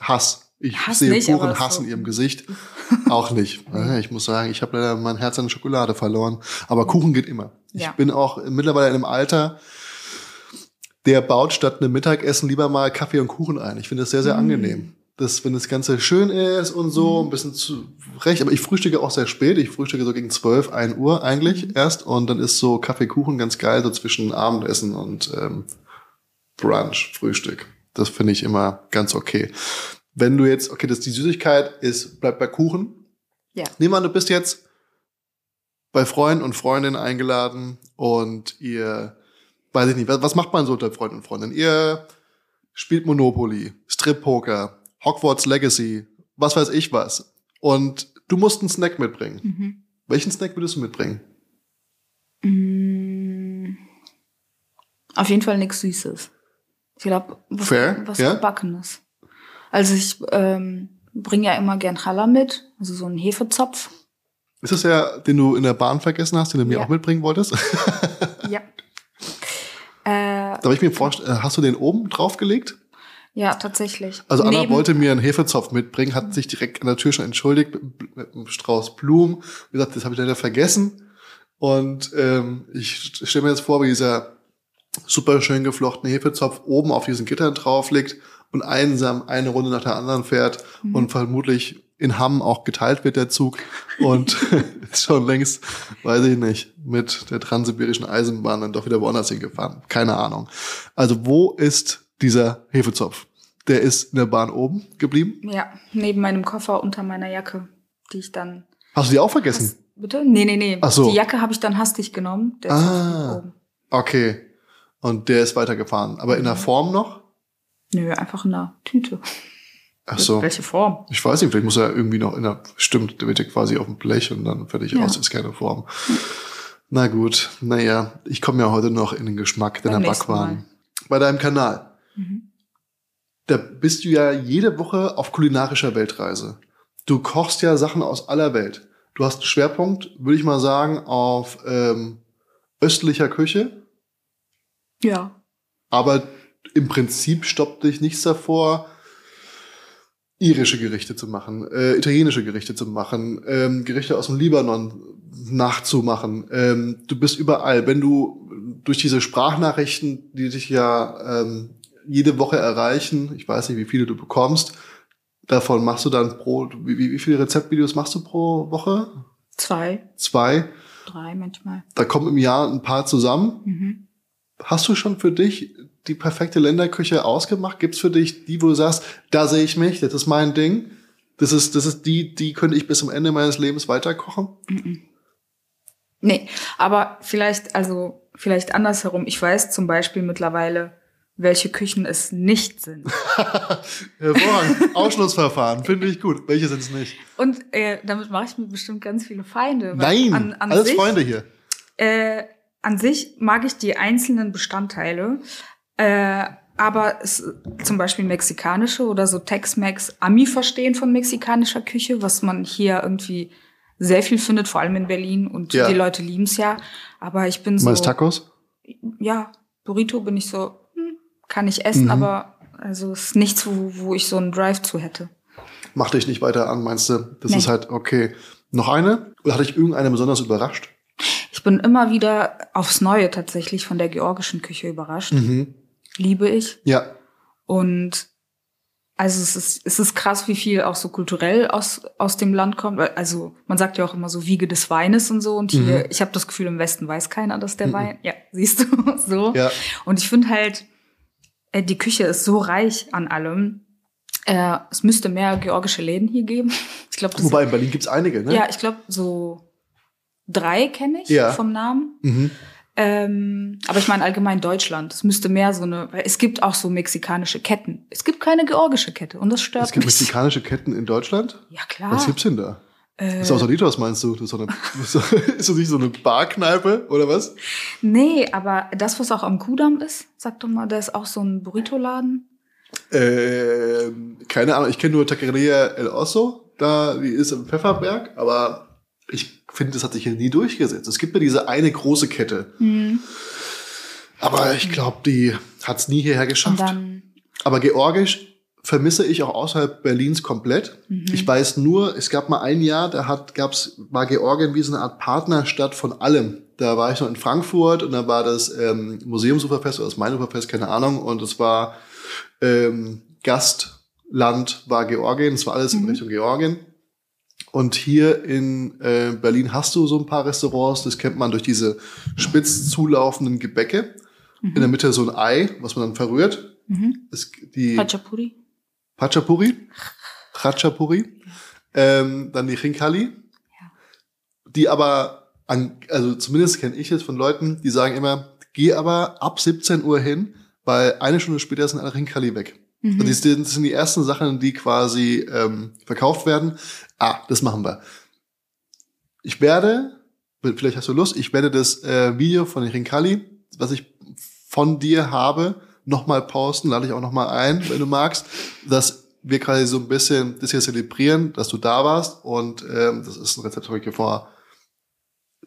Hass. Ich Hass sehe nicht, puren Hass so- in ihrem Gesicht. Auch nicht. Äh, Ich muss sagen, ich habe leider mein Herz an Schokolade verloren. Aber Kuchen geht immer. Ich Ja. bin auch mittlerweile in einem Alter, der baut statt einem Mittagessen lieber mal Kaffee und Kuchen ein. Ich finde das sehr, Mm. sehr angenehm. Das, wenn das Ganze schön ist und so, ein bisschen zu recht. Aber ich frühstücke auch sehr spät. Ich frühstücke so gegen 12, 1 Uhr eigentlich Mm. erst. Und dann ist so Kaffee, Kuchen ganz geil, so zwischen Abendessen und ähm, Brunch, Frühstück. Das finde ich immer ganz okay. Wenn du jetzt, okay, das die Süßigkeit ist, bleibt bei Kuchen. Ja. Nehmen an, du bist jetzt bei Freunden und Freundinnen eingeladen und ihr, weiß ich nicht, was, was macht man so unter Freunden und Freundinnen? Ihr spielt Monopoly, Strip-Poker, Hogwarts Legacy, was weiß ich was. Und du musst einen Snack mitbringen. Mhm. Welchen Snack würdest du mitbringen? Mm, auf jeden Fall nichts Süßes. Ich glaube, was, Fair, was ja. Gebackenes. Also ich ähm, bringe ja immer gern Challah mit, also so einen Hefezopf. Ist das der, den du in der Bahn vergessen hast, den du mir Ja. auch mitbringen wolltest? Ja. Äh, Darf ich mir vorstellen, hast du den oben draufgelegt? Ja, tatsächlich. Also Anna Neben- wollte mir einen Hefezopf mitbringen, hat sich direkt an der Tür schon entschuldigt mit, mit einem Strauß Blumen. Wie gesagt, das habe ich leider vergessen. Und ähm, ich stelle mir jetzt vor, wie dieser super schön geflochtene Hefezopf oben auf diesen Gittern drauf liegt und einsam eine Runde nach der anderen fährt Mhm. und vermutlich in Hamm auch geteilt wird der Zug und ist schon längst, weiß ich nicht, mit der transsibirischen Eisenbahn dann doch wieder woanders hingefahren. Keine Ahnung. Also wo ist dieser Hefezopf? Der ist in der Bahn oben geblieben. Ja, neben meinem Koffer unter meiner Jacke, die ich dann. Hast du die auch vergessen? Hast, bitte? Nee, nee, nee. Ach so. Die Jacke habe ich dann hastig genommen. Der Ah. oben. Okay. Und der ist weitergefahren. Aber in der Form noch? Nö, einfach in einer Tüte. Ach so. Welche Form? Ich weiß nicht, vielleicht muss er irgendwie noch in der, stimmt, der wird ja quasi auf dem Blech und dann fertig Ja. aus, ist keine Form. Na gut, naja, ich komme ja heute noch in den Geschmack deiner Backwaren. Bei deinem Kanal. Mhm. Da bist du ja jede Woche auf kulinarischer Weltreise. Du kochst ja Sachen aus aller Welt. Du hast einen Schwerpunkt, würde ich mal sagen, auf ähm, östlicher Küche, Ja. aber im Prinzip stoppt dich nichts davor, irische Gerichte zu machen, äh, italienische Gerichte zu machen, ähm, Gerichte aus dem Libanon nachzumachen. Ähm, du bist überall. Wenn du durch diese Sprachnachrichten, die dich ja ähm, jede Woche erreichen, ich weiß nicht, wie viele du bekommst, davon machst du dann pro, wie, wie viele Rezeptvideos machst du pro Woche? Zwei, Zwei. drei manchmal. Da kommen im Jahr ein paar zusammen. Mhm. Hast du schon für dich die perfekte Länderküche ausgemacht? Gibt's für dich die, wo du sagst, da sehe ich mich, das ist mein Ding? Das ist, das ist die, die könnte ich bis zum Ende meines Lebens weiterkochen? Nee, aber vielleicht, also vielleicht andersherum. Ich weiß zum Beispiel mittlerweile, welche Küchen es nicht sind. Hervorragend. Ausschlussverfahren, finde ich gut. Welche sind es nicht? Und äh, damit mache ich mir bestimmt ganz viele Feinde. Nein, an, an alles sich, Freunde hier. Äh, an sich mag ich die einzelnen Bestandteile, äh, aber es, zum Beispiel mexikanische oder so Tex-Mex, Ami-Verstehen von mexikanischer Küche, was man hier irgendwie sehr viel findet, vor allem in Berlin und Ja. die Leute lieben es ja. Aber ich bin so, meinst Tacos? ja, Burrito bin ich so, kann ich essen, Mhm. aber also es ist nichts, wo, wo ich so einen Drive zu hätte. Mach dich nicht weiter an, meinst du? Das Nee. ist halt okay. Noch eine? Oder hat dich irgendeine besonders überrascht? Ich bin immer wieder aufs Neue tatsächlich von der georgischen Küche überrascht. Mhm. Liebe ich. Ja. Und also es ist, es ist krass, wie viel auch so kulturell aus, aus dem Land kommt. Also man sagt ja auch immer so Wiege des Weines und so. Und hier, Mhm. ich habe das Gefühl, im Westen weiß keiner, dass der Mhm. Wein. Ja, siehst du so. Ja. Und ich finde halt, die Küche ist so reich an allem. Äh, es müsste mehr georgische Läden hier geben. Ich glaube, das Wobei in Berlin gibt's einige, ne? ja, ich glaube so drei kenne ich Ja. vom Namen. Mhm. Ähm, aber ich meine allgemein Deutschland. Es müsste mehr so eine, weil es gibt auch so mexikanische Ketten. Es gibt keine georgische Kette und das stört Es gibt mich. mexikanische Ketten in Deutschland? Ja klar. Was gibt's denn da? Äh, Das Sausalitos meinst du? Das ist, so eine, das ist das nicht so eine Barkneipe oder was? nee, aber das, was auch am Kudamm ist, sag doch mal, da ist auch so ein Burrito-Laden. Ähm, keine Ahnung, ich kenne nur Taqueria El Oso, da, die ist im Pfefferberg, aber ich finde, das hat sich hier nie durchgesetzt. Es gibt ja diese eine große Kette, Hm. aber ich glaube, die hat es nie hierher geschafft. Aber Georgisch vermisse ich auch außerhalb Berlins komplett. Mhm. Ich weiß nur, es gab mal ein Jahr, da hat, gab's, war Georgien wie so eine Art Partnerstadt von allem. Da war ich noch in Frankfurt und da war das ähm, Museumsuferfest oder das Mainuferfest, keine Ahnung. Und es war ähm, Gastland war Georgien, es war alles in Mhm. Richtung Georgien. Und hier in äh, Berlin hast du so ein paar Restaurants, das kennt man durch diese spitz zulaufenden Gebäcke. In der Mitte so ein Ei, was man dann verrührt. mhm. Es, die Hachapuri. Pachapuri, Ratchapuri, ähm, dann die Chinkali, die aber, an, also zumindest kenne ich es von Leuten, die sagen immer, geh aber ab 17 Uhr hin, weil eine Stunde später sind alle Chinkali weg. Mhm. Also das sind- die ersten Sachen, die quasi ähm, verkauft werden. Ah, das machen wir. Ich werde, vielleicht hast du Lust, ich werde das äh, Video von Rinkali, was ich von dir habe, nochmal posten, lade ich auch nochmal ein, wenn du magst, dass wir quasi so ein bisschen das hier zelebrieren, dass du da warst und ähm, das ist ein Rezept, das ich vor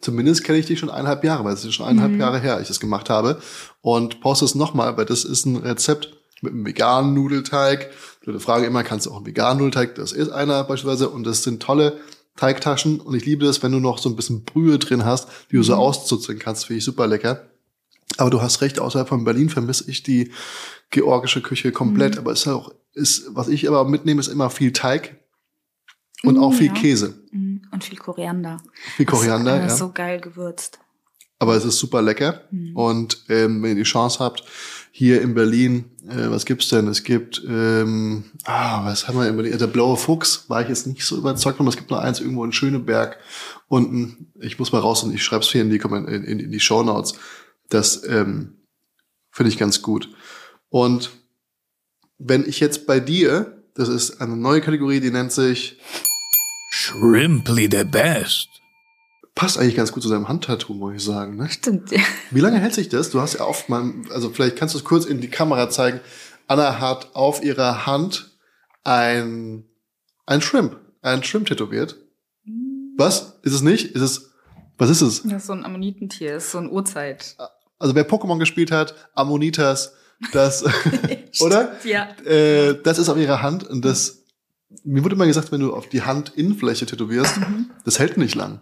zumindest kenne ich dich schon eineinhalb Jahre, weil es ist schon eineinhalb Mhm. Jahre her, ich das gemacht habe und poste es nochmal, weil das ist ein Rezept, mit einem veganen Nudelteig. Blöde Frage immer, kannst du auch einen veganen Nudelteig? Das ist einer beispielsweise und das sind tolle Teigtaschen und ich liebe das, wenn du noch so ein bisschen Brühe drin hast, die du so Mhm. auszuzeln kannst, finde ich super lecker. Aber du hast recht, außerhalb von Berlin vermisse ich die georgische Küche komplett. Mhm. Aber es ist auch, ist, was ich aber mitnehme, ist immer viel Teig und Mm, auch viel ja. Käse. Mhm. Und viel Koriander. Viel Koriander, das, ja. äh, So geil gewürzt. Aber es ist super lecker. Mhm. Und ähm, wenn ihr die Chance habt, hier in Berlin, äh, was gibt's denn? Es gibt, ähm, ah, was haben wir in Berlin? Der Blaue Fuchs war ich jetzt nicht so überzeugt von. Es gibt noch eins irgendwo in Schöneberg unten. Ich muss mal raus und ich schreibe es hier in die, in, in, in die Show Notes. Das ähm, finde ich ganz gut. Und wenn ich jetzt bei dir, das ist eine neue Kategorie, die nennt sich, Shrimply the best. passt eigentlich ganz gut zu deinem Handtattoo, muss ich sagen. Ne? Stimmt. Ja. Wie lange hält sich das? Du hast ja oft mal, also vielleicht kannst du es kurz in die Kamera zeigen. Anna hat auf ihrer Hand ein, ein Shrimp, ein Shrimp tätowiert. Was? Ist es nicht? Ist es, was ist es? Das ist so ein Ammonitentier, das ist so ein Urzeit. Also wer Pokémon gespielt hat, Ammonitas, das, oder? Ja. Äh, das ist auf ihrer Hand und das, mir wurde immer gesagt, wenn du auf die Handinnenfläche tätowierst, das hält nicht lang.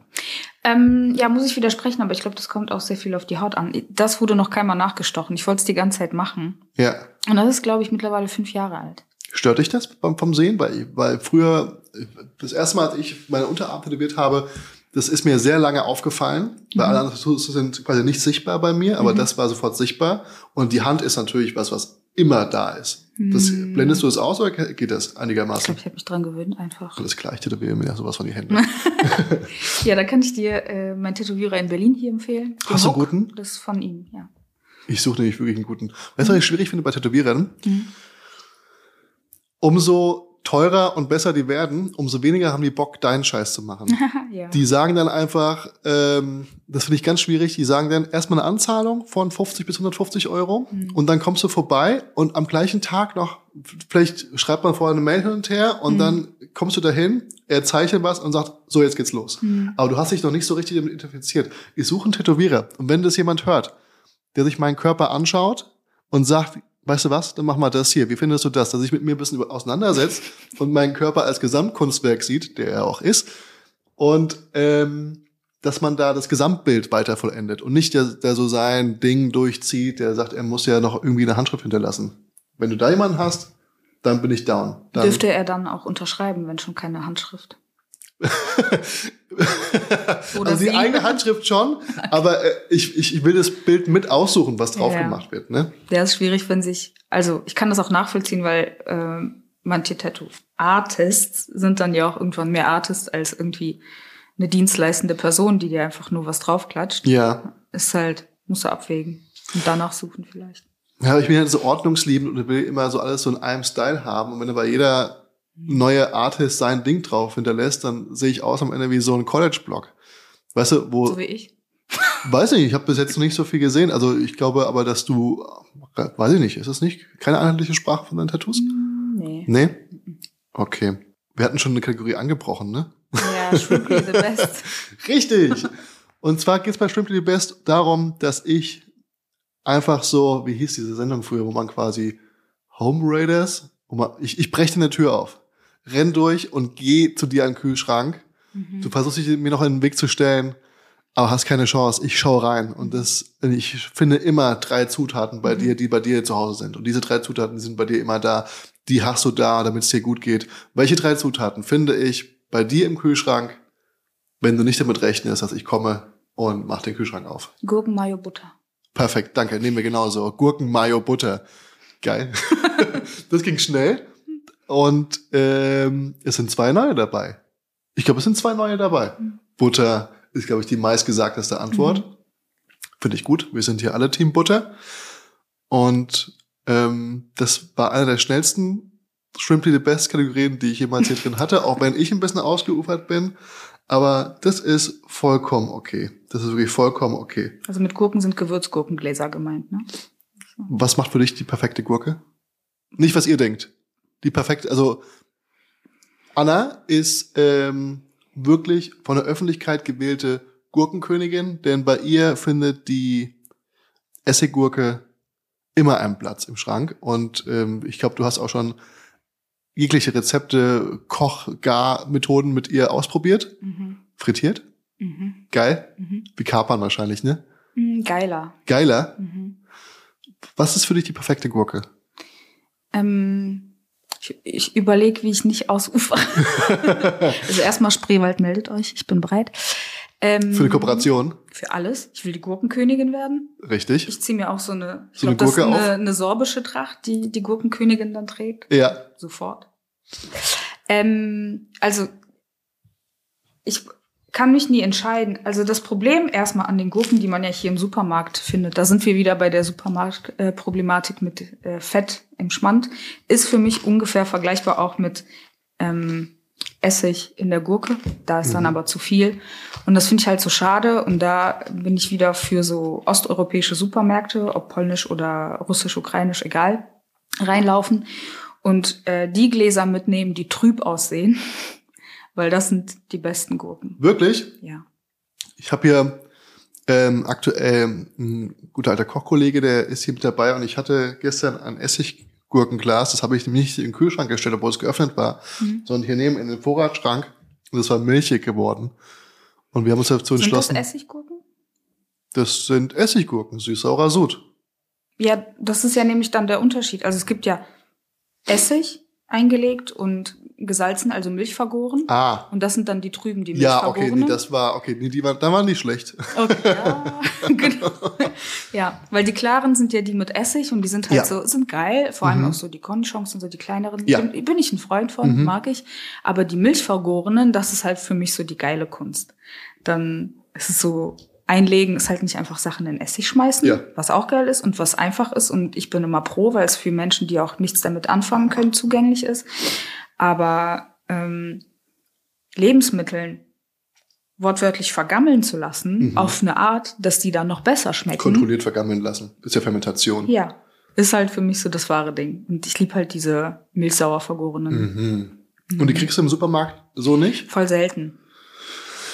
Ähm, ja, muss ich widersprechen, aber ich glaube, das kommt auch sehr viel auf die Haut an. Das wurde noch keinmal nachgestochen. Ich wollte es die ganze Zeit machen. Ja. Und das ist, glaube ich, mittlerweile fünf Jahre alt. Stört dich das vom Sehen? Weil, weil früher, das erste Mal, als ich meine Unterarm tätowiert habe, das ist mir sehr lange aufgefallen. Bei Mhm. allen anderen Tattoos sind quasi nicht sichtbar bei mir, aber Mhm. das war sofort sichtbar. Und die Hand ist natürlich was, was immer da ist. Das, Mhm. blendest du es aus oder geht das Ich einigermaßen? glaube, ich habe mich dran gewöhnt einfach. Alles klar, ich tätowiere mir ja sowas von die Hände. Ja, da kann ich dir äh, meinen Tätowierer in Berlin hier empfehlen. Den Hast du einen guten? Das ist von ihm, ja. Ich suche nämlich wirklich einen guten. Weißt du, was ich schwierig finde bei Tätowierern? Mhm. Umso teurer und besser die werden, umso weniger haben die Bock, deinen Scheiß zu machen. ja. Die sagen dann einfach, ähm, das finde ich ganz schwierig, die sagen dann erstmal eine Anzahlung von 50 bis 150 Euro Mhm. und dann kommst du vorbei und am gleichen Tag noch, vielleicht schreibt man vorher eine Mail hin und her und Mhm. dann kommst du dahin, er zeichnet was und sagt, so jetzt geht's los. Mhm. Aber du hast dich noch nicht so richtig damit identifiziert. Ich suche einen Tätowierer und wenn das jemand hört, der sich meinen Körper anschaut und sagt, weißt du was, dann mach mal das hier. Wie findest du das? Dass sich mit mir ein bisschen auseinandersetzt und meinen Körper als Gesamtkunstwerk sieht, der er auch ist. Und ähm, dass man da das Gesamtbild weiter vollendet und nicht der, der so sein Ding durchzieht, der sagt, er muss ja noch irgendwie eine Handschrift hinterlassen. Wenn du da jemanden hast, dann bin ich down. Dann, Dürfte er dann auch unterschreiben, wenn schon keine Handschrift? Oder also die eigene Handschrift schon, aber äh, ich, ich, ich will das Bild mit aussuchen, was drauf Ja. gemacht wird. Ne? Der ist schwierig, wenn sich, also ich kann das auch nachvollziehen, weil ähm, manche Tattoo-Artists sind dann ja auch irgendwann mehr Artist als irgendwie eine dienstleistende Person, die dir einfach nur was draufklatscht. Ja. Ist halt, musst du abwägen und danach suchen vielleicht. Ja, ich bin halt so ordnungsliebend und will immer so alles so in einem Style haben. Und wenn bei jeder neue Artist sein Ding drauf hinterlässt, dann sehe ich aus am Ende wie so ein College-Blog. Weißt du, wo, So wie ich. weiß ich nicht, ich habe bis jetzt noch nicht so viel gesehen. Also ich glaube aber, dass du, weiß ich nicht, ist es nicht keine einheitliche Sprache von deinen Tattoos? Hm, Nee. Nee? Okay. Wir hatten schon eine Kategorie angebrochen, ne? Ja, Shrimply the best. Richtig. Und zwar geht's bei Shrimply the Best darum, dass ich einfach so, wie hieß diese Sendung früher, wo man quasi Home Raiders, wo man, ich, ich breche eine Tür auf, renn durch und geh zu dir an den Kühlschrank. Mhm. Du versuchst dich mir noch in den Weg zu stellen, aber hast keine Chance. Ich schau rein und das, ich finde immer drei Zutaten bei Mhm. dir, die bei dir zu Hause sind. Und diese drei Zutaten sind bei dir immer da. Die hast du da, damit es dir gut geht. Welche drei Zutaten finde ich bei dir im Kühlschrank, wenn du nicht damit rechnest, dass ich komme und mach den Kühlschrank auf? Gurken, Mayo, Butter. Perfekt, danke. Nehmen wir genauso. Gurken, Mayo, Butter. Geil. das ging schnell. Und ähm, es sind zwei neue dabei. Ich glaube, es sind zwei neue dabei. Mhm. Butter ist, glaube ich, die meistgesagteste Antwort. Finde ich gut. Wir sind hier alle Team Butter. Und ähm, das war einer der schnellsten Shrimply the Best Kategorien, die ich jemals hier drin hatte, auch wenn ich ein bisschen ausgeufert bin. Aber das ist vollkommen okay. Das ist wirklich vollkommen okay. Also mit Gurken sind Gewürzgurkengläser gemeint, ne? Was macht für dich die perfekte Gurke? Nicht, was ihr denkt. Die perfekte, also Anna ist ähm, wirklich von der Öffentlichkeit gewählte Gurkenkönigin, denn bei ihr findet die Essiggurke immer einen Platz im Schrank. Und ähm, ich glaube, du hast auch schon jegliche Rezepte, Koch, Gar-Methoden mit ihr ausprobiert. Mhm. Frittiert. Mhm. Geil. Mhm. Wie Kapern wahrscheinlich, ne? Mhm. Geiler. Geiler. Mhm. Was ist für dich die perfekte Gurke? Ähm, ich ich überlege, wie ich nicht ausufere. also erstmal Spreewald meldet euch, ich bin bereit. Ähm, Für eine Kooperation. Für alles. Ich will die Gurkenkönigin werden. Richtig. Ich ziehe mir auch so eine, ich So eine glaube, das ist Gurke eine, auf? eine sorbische Tracht, die die Gurkenkönigin dann trägt. Ja. Sofort. Ähm, also, ich kann mich nie entscheiden. Also das Problem erstmal an den Gurken, die man ja hier im Supermarkt findet, da sind wir wieder bei der Supermarktproblematik mit äh, Fett im Schmand, ist für mich ungefähr vergleichbar auch mit ähm, Essig in der Gurke. Da ist dann Mhm. aber zu viel. Und das finde ich halt so schade. Und da bin ich wieder für so osteuropäische Supermärkte, ob polnisch oder russisch, ukrainisch, egal, reinlaufen und äh, die Gläser mitnehmen, die trüb aussehen, weil das sind die besten Gurken. Wirklich? Ja. Ich habe hier ähm, aktuell ein guter alter Kochkollege, der ist hier mit dabei und ich hatte gestern ein Essiggurkenglas, das habe ich nicht in den Kühlschrank gestellt, obwohl es geöffnet war, Mhm. sondern hier neben in den Vorratsschrank und es war milchig geworden. Und wir haben uns dazu Sind das entschlossen, Essiggurken? das sind Essiggurken, süß-saurer Sud. Ja, das ist ja nämlich dann der Unterschied. Also es gibt ja Essig eingelegt und gesalzen, also Milch vergoren. Ah, Und das sind dann die trüben, die Milch ja, okay, nee, das war, okay, nee, die waren, da waren die schlecht. Okay, ja, genau. Ja, weil die klaren sind ja die mit Essig und die sind halt Ja. so, sind geil. Vor allem Mhm. auch so die Cornichons und so die kleineren. Ja. Bin, bin ich ein Freund von, Mhm. mag ich. Aber die Milchvergorenen, das ist halt für mich so die geile Kunst. Dann ist es so, einlegen ist halt nicht einfach Sachen in Essig schmeißen, Ja. was auch geil ist und was einfach ist. Und ich bin immer pro, weil es für Menschen, die auch nichts damit anfangen können, zugänglich ist. Aber ähm, Lebensmitteln wortwörtlich vergammeln zu lassen, Mhm. auf eine Art, dass die dann noch besser schmecken. Kontrolliert vergammeln lassen. Ist ja Fermentation. Ja, ist halt für mich so das wahre Ding. Und ich liebe halt diese milchsauer vergorenen. Mhm. Und die kriegst du im Supermarkt so nicht? Voll selten.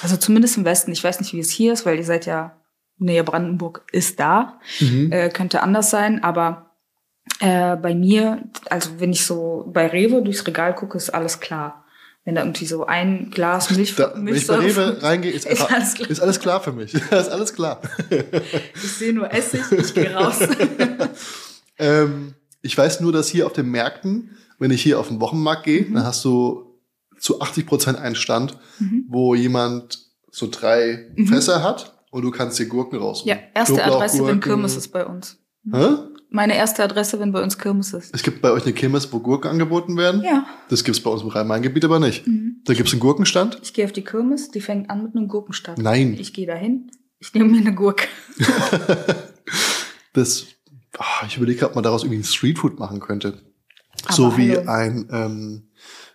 Also zumindest im Westen. Ich weiß nicht, wie es hier ist, weil ihr seid ja Nähe Brandenburg ist da. Mhm. Äh, könnte anders sein, aber äh, bei mir, also wenn ich so bei Rewe durchs Regal gucke, ist alles klar. Wenn da irgendwie so ein Glas Milch, Da, wenn ich bei Rewe reingehe, ist, Ist alles klar. ist alles klar für mich. ist alles klar. ich sehe nur Essig, ich gehe raus. Ähm, ich weiß nur, dass hier auf den Märkten, wenn ich hier auf den Wochenmarkt gehe, Mhm. dann hast du zu 80 Prozent einen Stand, Mhm. wo jemand so drei Mhm. Fässer hat und du kannst dir Gurken ja, rausholen. erste Adresse, wenn. Kirmes ist bei uns. Hä? Meine erste Adresse, wenn bei uns Kirmes ist. Es gibt bei euch eine Kirmes, wo Gurken angeboten werden. Ja. Das gibt's bei uns im Rhein-Main-Gebiet aber nicht. Mhm. Da gibt's einen Gurkenstand. Ich gehe auf die Kirmes, die fängt an mit einem Gurkenstand. Nein. Ich gehe dahin, ich nehme mir eine Gurke. Das, ah, ich überlege, ob man daraus irgendwie ein Streetfood machen könnte. Aber so wie hallo. ein, ähm,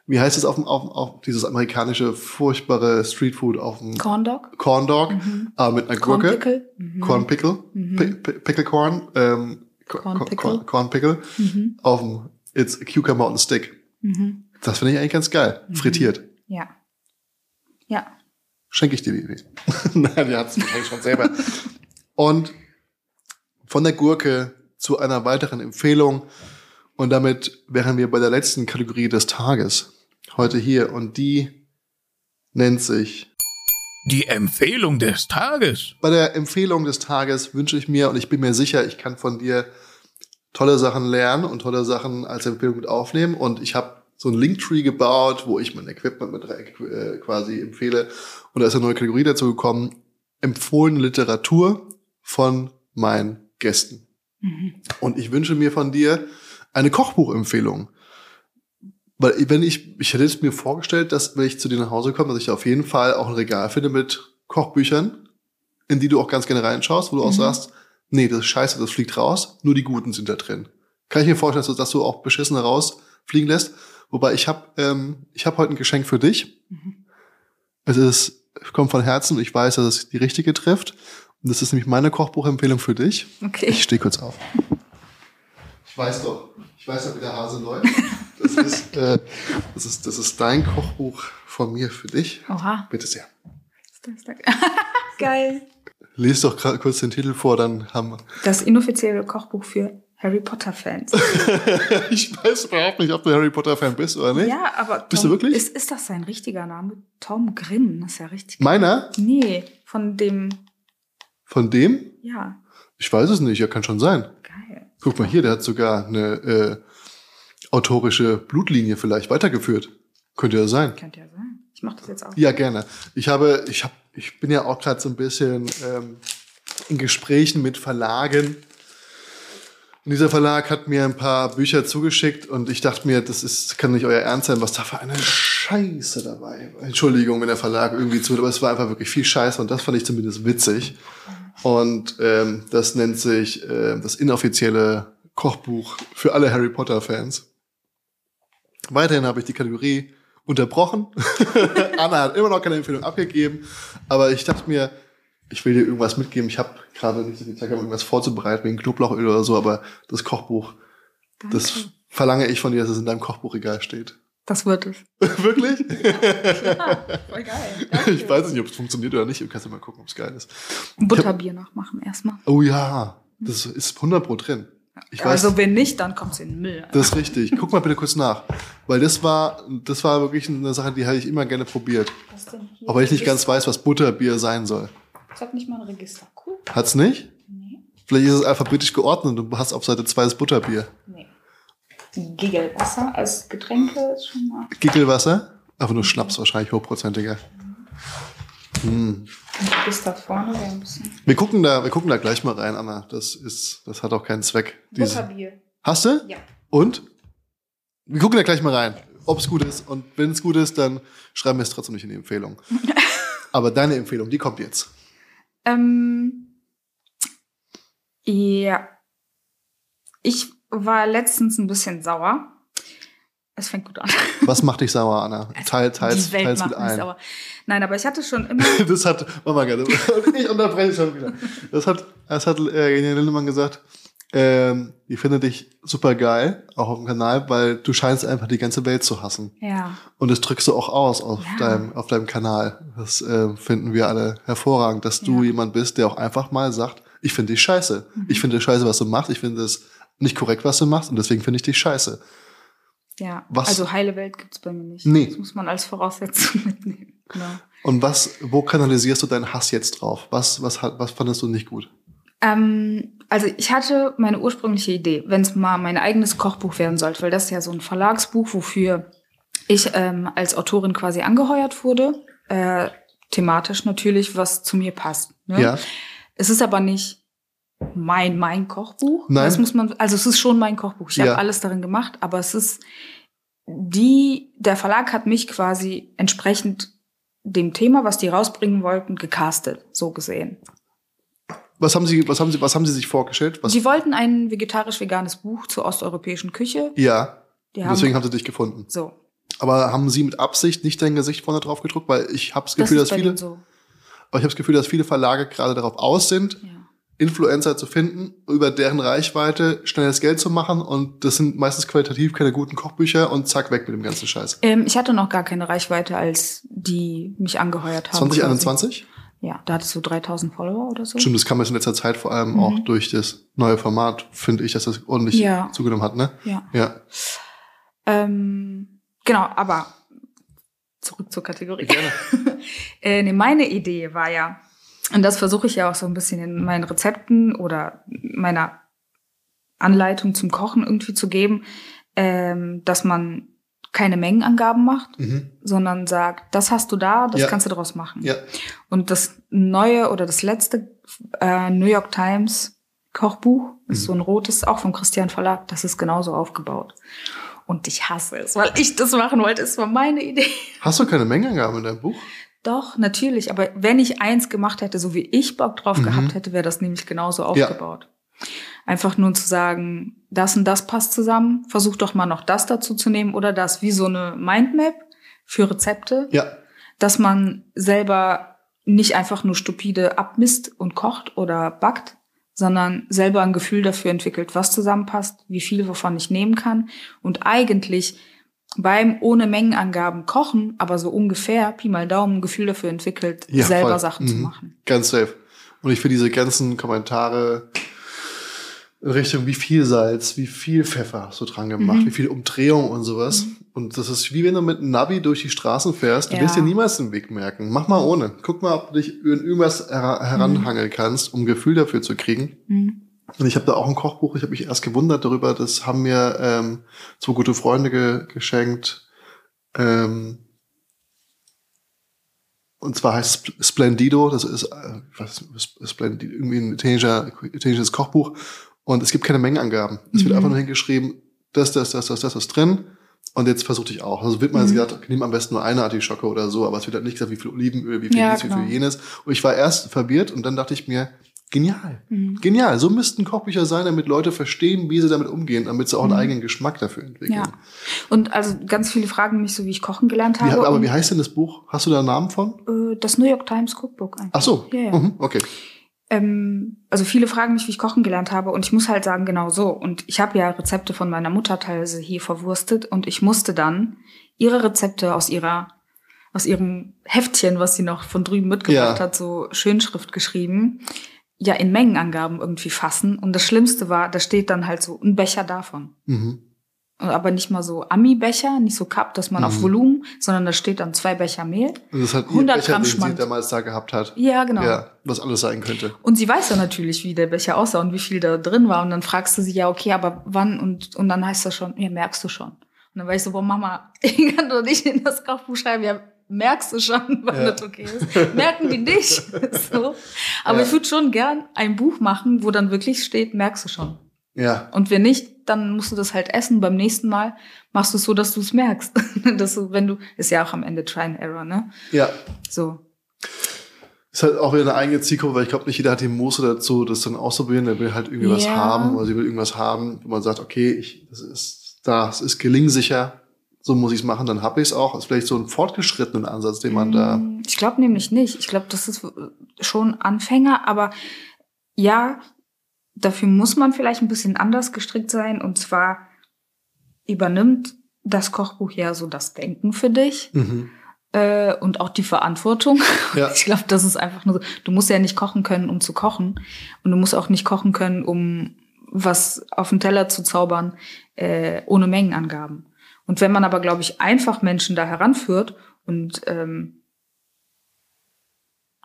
wie heißt es auf, dem- auf, auf dieses amerikanische furchtbare Streetfood auf dem Corn Dog. Corn Dog, Mhm. aber mit einer Corn Gurke. Pickle. Mhm. Corn Pickle, Mhm. Pi- Pi- Pickle Corn, ähm, Corn Co- Pickle. Corn, Pickle Mhm. auf dem It's Cucumber on a Stick. Mhm. Das finde ich eigentlich ganz geil. Mhm. Frittiert. Ja. Ja. Schenke ich dir die Idee. Nein, die hat es schon selber. Und von der Gurke zu einer weiteren Empfehlung. Und damit wären wir bei der letzten Kategorie des Tages. Heute hier. Und die nennt sich Die Empfehlung des Tages. Bei der Empfehlung des Tages wünsche ich mir, und ich bin mir sicher, ich kann von dir tolle Sachen lernen und tolle Sachen als Empfehlung mit aufnehmen. Und ich habe so ein Linktree gebaut, wo ich mein Equipment mit äh, quasi empfehle. Und da ist eine neue Kategorie dazu gekommen. Empfohlene Literatur von meinen Gästen. Mhm. Und ich wünsche mir von dir eine Kochbuchempfehlung. Weil wenn ich, ich hätte es mir vorgestellt, dass wenn ich zu dir nach Hause komme, dass ich auf jeden Fall auch ein Regal finde mit Kochbüchern, in die du auch ganz gerne reinschaust, wo du auch Mhm. sagst, nee, das ist scheiße, das fliegt raus, nur die Guten sind da drin. Kann ich mir vorstellen, dass du, dass du auch beschissene rausfliegen lässt. Wobei ich habe ähm, ich hab heute ein Geschenk für dich. Mhm. Es ist, kommt von Herzen und ich weiß, dass es die richtige trifft. Und das ist nämlich meine Kochbuchempfehlung für dich. Okay. Ich stehe kurz auf. Ich weiß doch, weiß doch, wie der Hase läuft. Das ist, äh, das ist, das ist dein Kochbuch von mir für dich. Oha. Bitte sehr. Geil. Lies doch gerade kurz den Titel vor, dann haben wir. Das inoffizielle Kochbuch für Harry Potter-Fans. ich weiß überhaupt nicht, ob du Harry Potter-Fan bist oder nicht. Ja, aber Tom, Bist du wirklich? Ist, ist das sein richtiger Name? Tom Grimm, das ist ja richtig. Meiner? Nee, von dem, Von dem? ja, Ich weiß es nicht, ja, kann schon sein. Guck mal hier, der hat sogar eine äh, autorische Blutlinie vielleicht weitergeführt. Könnte ja sein. Könnte ja sein. Ich mach das jetzt auch. Ja, gerne. Ich habe, ich habe, ich bin ja auch gerade so ein bisschen ähm, in Gesprächen mit Verlagen. Und dieser Verlag hat mir ein paar Bücher zugeschickt und ich dachte mir, das ist, kann nicht euer Ernst sein, was da für eine Scheiße dabei. war. Entschuldigung, wenn der Verlag irgendwie zuhört, aber es war einfach wirklich viel Scheiße und das fand ich zumindest witzig. Und ähm, das nennt sich äh, das inoffizielle Kochbuch für alle Harry Potter Fans. Weiterhin habe ich die Kategorie unterbrochen. Anna hat immer noch keine Empfehlung abgegeben, aber ich dachte mir, ich will dir irgendwas mitgeben. Ich habe gerade nicht so viel Zeit, um irgendwas vorzubereiten, wegen Knoblauchöl oder so, aber das Kochbuch, das Danke. verlange ich von dir, dass es in deinem Kochbuchregal steht. Das wird es. Wirklich? Ja, voll geil. Ich weiß nicht, ob es funktioniert oder nicht. Du kannst ja mal gucken, ob es geil ist. Butterbier nachmachen erstmal. Oh ja, das ist 100 pro drin. Ich weiß, also wenn nicht, dann kommt's in den Müll. das ist richtig. Guck mal bitte kurz nach. Weil das war, das war wirklich eine Sache, die hätte ich immer gerne probiert. Was denn hier? Weil ich nicht ganz weiß, was Butterbier sein soll. Ich hab nicht mal ein Register. Cool. Hat's nicht? Nee. Vielleicht ist es alphabetisch geordnet und du hast auf Seite 2 das Butterbier. Nee. Gigelwasser als Getränke ist schon mal. Gickelwasser? Aber nur Schnaps wahrscheinlich, hochprozentiger. Hm. Ein Register vorne wäre ein bisschen. Wir gucken da, wir gucken da gleich mal rein, Anna. Das ist, das hat auch keinen Zweck. Diese- Butterbier. Hast du? Ja. Und? Wir gucken da gleich mal rein, ob es gut ist. Und wenn es gut ist, dann schreiben wir es trotzdem nicht in die Empfehlung. Aber deine Empfehlung, die kommt jetzt. Ähm, ja. Ich war letztens ein bisschen sauer. Es fängt gut an. Was macht dich sauer, Anna? Teil, teils, Die Welt teils macht mit mich ein. sauer. Nein, aber ich hatte schon immer. Das hat, Mama gerne. Und ich unterbreche schon wieder. Das hat, das hat äh, Genia Lindemann gesagt. Ähm, die findet dich super geil, auch auf dem Kanal, weil du scheinst einfach die ganze Welt zu hassen. ja. Und das drückst du auch aus auf Ja. deinem, auf deinem Kanal. Das äh, finden wir alle hervorragend, dass du Ja. jemand bist, der auch einfach mal sagt, ich finde dich scheiße. Mhm. Ich finde scheiße, was du machst. Ich finde es nicht korrekt, was du machst. Und deswegen finde ich dich scheiße. Ja. Was- Also heile Welt gibt's bei mir nicht. Nee. Das muss man als Voraussetzung mitnehmen. Genau. Und was, wo kanalisierst du deinen Hass jetzt drauf? Was, was, was fandest du nicht gut? Ähm, also ich hatte meine ursprüngliche Idee, wenn es mal mein eigenes Kochbuch werden sollte, weil das ist ja so ein Verlagsbuch, wofür ich ähm, als Autorin quasi angeheuert wurde. Äh, thematisch natürlich, was zu mir passt. Ne? Ja. Es ist aber nicht mein, mein Kochbuch. Nein. Das muss man, also es ist schon mein Kochbuch. Ich Ja. habe alles darin gemacht, aber es ist die, der Verlag hat mich quasi entsprechend dem Thema, was die rausbringen wollten, gecastet, so gesehen. Was haben sie, was haben sie, was haben sie sich vorgestellt? Was, Sie wollten ein vegetarisch-veganes Buch zur osteuropäischen Küche. ja. Haben, deswegen haben sie dich gefunden. so. Aber haben sie mit Absicht nicht dein Gesicht vorne drauf gedruckt? Weil ich habe das Gefühl, dass viele, so. aber ich habe das Gefühl, dass viele Verlage gerade darauf aus sind, Ja. Influencer zu finden, über deren Reichweite schnelles Geld zu machen und das sind meistens qualitativ keine guten Kochbücher und zack, weg mit dem ganzen Scheiß. Ähm, ich hatte noch gar keine Reichweite, als die mich angeheuert haben. 2021? quasi. Ja, da hattest du 3000 Follower oder so. Stimmt, das kam jetzt in letzter Zeit vor allem Mhm. auch durch das neue Format, finde ich, dass das ordentlich Ja. zugenommen hat, ne? Ja. Ja. Ähm, genau, aber zurück zur Kategorie. Gerne. äh, nee, meine Idee war ja, und das versuche ich ja auch so ein bisschen in meinen Rezepten oder meiner Anleitung zum Kochen irgendwie zu geben, ähm, dass man keine Mengenangaben macht, Mhm. sondern sagt, das hast du da, das Ja. kannst du daraus machen. Ja. Und das neue oder das letzte äh, New York Times Kochbuch ist Mhm. so ein rotes, auch vom Christian Verlag, das ist genauso aufgebaut. Und ich hasse es, weil ich das machen wollte. Es war meine Idee. Hast du keine Mengenangaben in deinem Buch? Doch, natürlich. Aber wenn ich eins gemacht hätte, so wie ich Bock drauf Mhm. gehabt hätte, wäre das nämlich genauso Ja. aufgebaut. Einfach nur zu sagen, das und das passt zusammen. Versuch doch mal noch das dazu zu nehmen oder das, wie so eine Mindmap für Rezepte, Ja. dass man selber nicht einfach nur stupide abmisst und kocht oder backt, sondern selber ein Gefühl dafür entwickelt, was zusammenpasst, wie viel wovon ich nehmen kann und eigentlich beim ohne Mengenangaben kochen, aber so ungefähr Pi mal Daumen ein Gefühl dafür entwickelt, Ja, selber voll. Sachen zu Mhm. machen. Ganz safe. Und ich finde diese ganzen Kommentare in Richtung wie viel Salz, wie viel Pfeffer hast du dran gemacht, Mhm. wie viel Umdrehung und sowas. Und das ist wie wenn du mit einem Navi durch die Straßen fährst. Du Ja. wirst dir niemals den Weg merken. Mach mal ohne. Guck mal, ob du dich in irgendwas her heranhangeln kannst, um Gefühl dafür zu kriegen. Und ich habe da auch ein Kochbuch, ich habe mich erst gewundert darüber, das haben mir ähm, zwei gute Freunde ge geschenkt. Ähm, und zwar heißt es Splendido, das ist äh, was, Splendido, irgendwie ein italienischer, italienisches Kochbuch. Und es gibt keine Mengenangaben. Es wird Mhm. einfach nur hingeschrieben, das, das, das, das, das ist drin. Und jetzt versuche ich auch. Also wird mal Mhm. gesagt, okay, nimm am besten nur eine Artischocke oder so, aber es wird halt nicht gesagt, wie viel Olivenöl, wie viel Ja, dies, wie genau. viel jenes. Und ich war erst verwirrt und dann dachte ich mir, genial. Mhm. Genial. So müssten Kochbücher sein, damit Leute verstehen, wie sie damit umgehen, damit sie auch einen Mhm. eigenen Geschmack dafür entwickeln. Ja. Und also ganz viele fragen mich so, wie ich kochen gelernt Wie, habe. aber und, wie heißt denn das Buch? Hast du da einen Namen von? äh, das New York Times Cookbook eigentlich. Ach so. Ja, ja. Mhm, okay. Ähm, also viele fragen mich, wie ich kochen gelernt habe und ich muss halt sagen, genau so. Und ich habe ja Rezepte von meiner Mutter teilweise hier verwurstet und ich musste dann ihre Rezepte aus ihrer aus ihrem Heftchen, was sie noch von drüben mitgebracht Ja. hat, so Schönschrift geschrieben, ja in Mengenangaben irgendwie fassen. Und das Schlimmste war, da steht dann halt so ein Becher davon. Mhm. Aber nicht mal so Ami-Becher, nicht so Cup, dass man auf Mhm. Volumen, sondern da steht dann zwei Becher Mehl. Und das hat ihr 100 Becher, Gramm den sie Schmand. damals da gehabt hat. Ja, genau. Ja, was alles sein könnte. Und sie weiß ja natürlich, wie der Becher aussah und wie viel da drin war. Und dann fragst du sie ja, okay, aber wann? Und, und dann heißt das schon, ja, merkst du schon. Und dann war ich so, boah, Mama, ich kann doch nicht in das Kochbuch schreiben, ja, merkst du schon, wann Ja. das okay ist. Merken die nicht. so. Aber Ja. ich würde schon gern ein Buch machen, wo dann wirklich steht, merkst du schon. Ja. Und wenn nicht, dann musst du das halt essen. Beim nächsten Mal machst du es so, dass du es merkst. dass du, wenn du, ist ja auch am Ende Try and Error, ne? Ja. So. Ist halt auch wieder eine eigene Zielgruppe, weil ich glaube, nicht jeder hat die Muße dazu, das dann auszuprobieren. Der will halt irgendwie was Ja. haben oder sie will irgendwas haben, wo man sagt, okay, ich, das ist, das ist gelingsicher, so muss ich es machen, dann habe ich es auch. Das ist vielleicht so ein fortgeschrittenen Ansatz, den man da. Mm, Ich glaube nämlich nicht. Ich glaube, das ist äh, schon Anfänger, aber ja, dafür muss man vielleicht ein bisschen anders gestrickt sein. Und zwar übernimmt das Kochbuch ja so das Denken für dich Mhm. äh, und auch die Verantwortung. Ja. Ich glaube, das ist einfach nur so. Du musst ja nicht kochen können, um zu kochen. Und du musst auch nicht kochen können, um was auf den Teller zu zaubern, äh, ohne Mengenangaben. Und wenn man aber, glaube ich, einfach Menschen da heranführt und ähm,